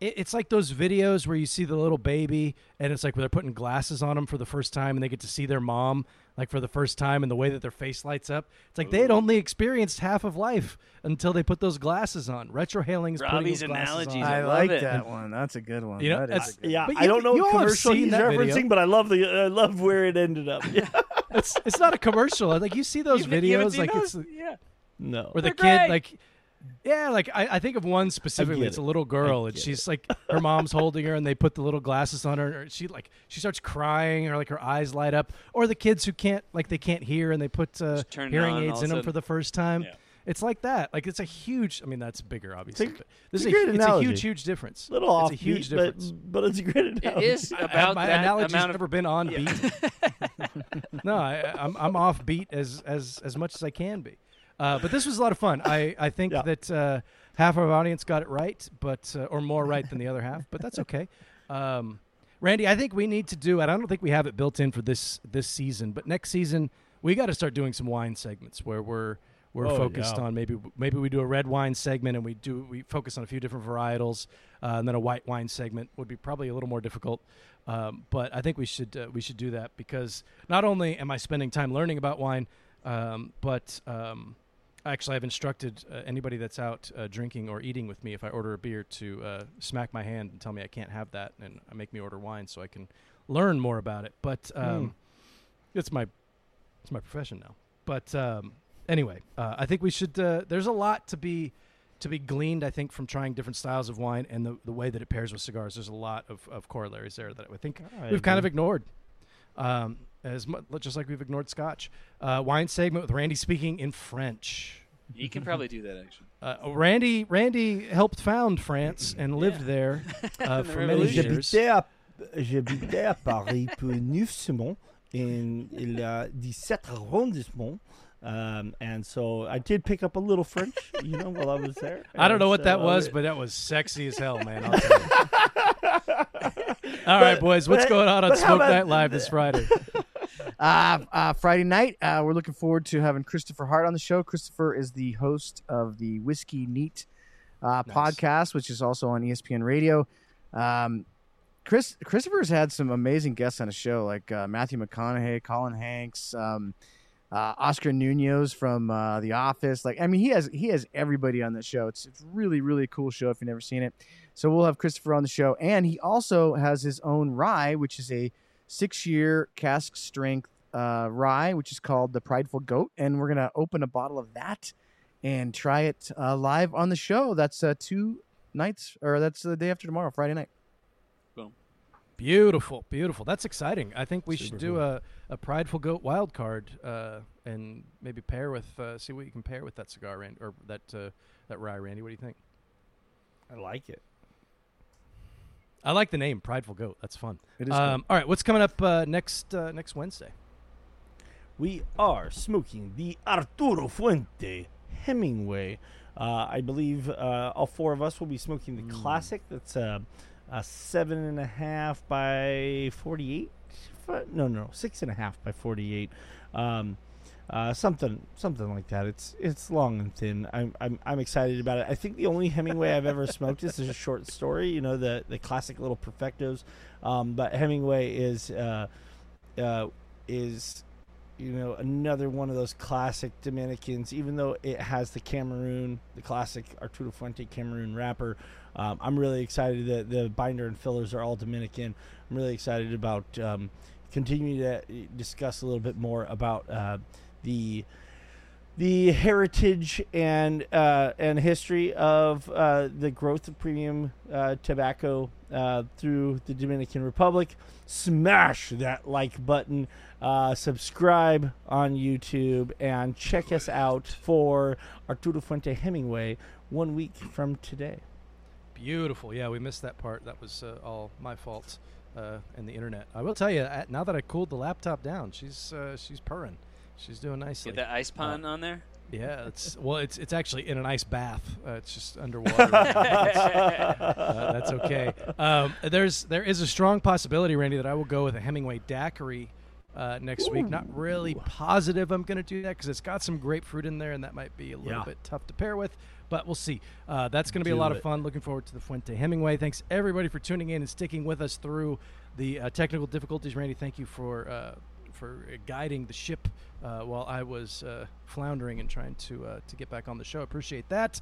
it, it's like those videos where you see the little baby and it's like where they're putting glasses on them for the first time and they get to see their mom like for the first time and the way that their face lights up it's like they had only experienced half of life until they put those glasses on retrohaling is putting Robby's those glasses analogies on. I love like it. that one. That's a good one. You know, That is good Yeah, But I you- don't know what commercial he's that video. referencing, but I love the I love where it ended up. Yeah. it's, it's not a commercial like you see those You haven't- you videos seen like those? it's yeah. No. where the They're kid great. like yeah like I, I think of one specifically get it's a little girl and get she's like her mom's holding her and they put the little glasses on her and she like she starts crying or like her eyes light up. Or the kids who can't like they can't hear and they put uh, Just turn it hearing on, aids in a them for the first time. Yeah. it's like that. Like it's a huge i mean that's bigger obviously It's a- but this it's is a a, it's a huge huge difference. Little off it's a huge but, difference. but it's a great It analogy. is I- about my that analogy's amount of never been on beat. No I, I'm, I'm off beat as as as much as i can be Uh, but this was a lot of fun. I, I think Yeah. that uh, half of our audience got it right, but uh, or more right than the other half. But that's okay. Um, Randy, I think we need to do. And I don't think we have it built in for this this season, but next season we got to start doing some wine segments where we're we're Oh, focused yeah. on maybe maybe we do a red wine segment and we do we focus on a few different varietals, uh, and then a white wine segment would be probably a little more difficult. Um, but I think we should uh, we should do that because not only am I spending time learning about wine, um, but um, actually I've instructed uh, anybody that's out uh, drinking or eating with me if I order a beer to uh, smack my hand and tell me I can't have that and make me order wine so I can learn more about it. But um, it's my it's my profession now. But um, anyway, uh, I think we should. Uh, there's a lot to be to be gleaned. I think from trying different styles of wine and the, the way that it pairs with cigars. There's a lot of, of corollaries there that I think I we've kind of ignored. Um, as much, just like we've ignored Scotch. Uh, wine segment with Randy speaking in French. You can probably do that actually. Uh, Randy Randy helped found France and lived Yeah. there uh, for many years. J'habitais à, à Paris pour Neuf-Simon in le 17 arrondissement. Um, and so I did pick up a little French, you know, while I was there. I don't know And what that was, but that was sexy as hell, man. All right, boys, what's going on on Smoke Night Live this Friday? Uh, uh, Friday night, uh, we're looking forward to having Christopher Hart on the show. Christopher is the host of the Whiskey Neat uh, Nice. podcast, which is also on ESPN Radio. Um, Chris Christopher's had some amazing guests on the show, like uh, Matthew McConaughey, Colin Hanks, um, uh, Oscar Nunez from uh, The Office. Like, I mean, he has he has everybody on the show. It's it's really really cool show if you've never seen it. So we'll have Christopher on the show, and he also has his own rye, which is a six year cask strength uh, rye, which is called the Prideful Goat. And we're to open a bottle of that and try it uh, live on the show. That's uh, two nights, or that's the day after tomorrow, Friday night. Beautiful, beautiful. That's exciting. I think we Super should do cool. a, a Prideful Goat wild card uh, and maybe pair with uh, see what you can pair with that cigar, Randy, or that uh, that rye, Randy. What do you think? I like it. I like the name Prideful Goat. That's fun. It is Um, all right, what's coming up uh, next uh, next Wednesday? We are smoking the Arturo Fuente Hemingway. Uh, I believe uh, all four of us will be smoking the classic. That's uh, a seven and a half by forty-eight. Fu- No, no, six and a half by forty-eight. Um, uh, something, something like that. It's it's long and thin. I'm, I'm I'm excited about it. I think the only Hemingway I've ever smoked is a short story. You know the the classic little perfectos. Um, but Hemingway is uh, uh, is you know another one of those classic Dominicans. Even though it has the Cameroon, the classic Arturo Fuente Cameroon wrapper, um, I'm really excited that the binder and fillers are all Dominican. I'm really excited about um, continuing to discuss a little bit more about uh, the the heritage and uh, and history of uh, the growth of premium uh, tobacco uh, through the Dominican Republic. Smash that like button, uh, subscribe on YouTube, and check us out for Arturo Fuente Hemingway one week from today. Beautiful. Yeah, we missed that part. That was uh, all my fault and the internet. I will tell you, now that I cooled the laptop down, she's she's purring. She's doing nicely. Get that ice pond on there. Yeah, it's well, it's it's actually in an ice bath. Uh, it's just underwater. right uh, that's okay. Um, there's there is a strong possibility, Randy, that I will go with a Hemingway daiquiri uh, next week. Not really positive I'm going to do that because it's got some grapefruit in there, and that might be a little Yeah. bit tough to pair with. But we'll see. Uh, that's going to be a Do lot of fun. Looking forward to the Fuente Hemingway. Thanks everybody for tuning in and sticking with us through the uh, technical difficulties. Randy, thank you for uh, for uh, guiding the ship uh, while I was uh, floundering and trying to uh, to get back on the show. Appreciate that.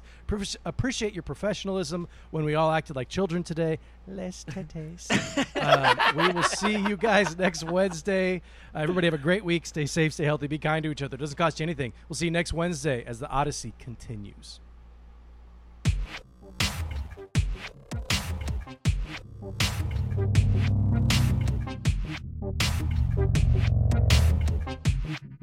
Appreciate your professionalism when we all acted like children today. Les tetes. um, we will see you guys next Wednesday. Uh, everybody have a great week. Stay safe, stay healthy, be kind to each other. It doesn't cost you anything. We'll see you next Wednesday as the Odyssey continues.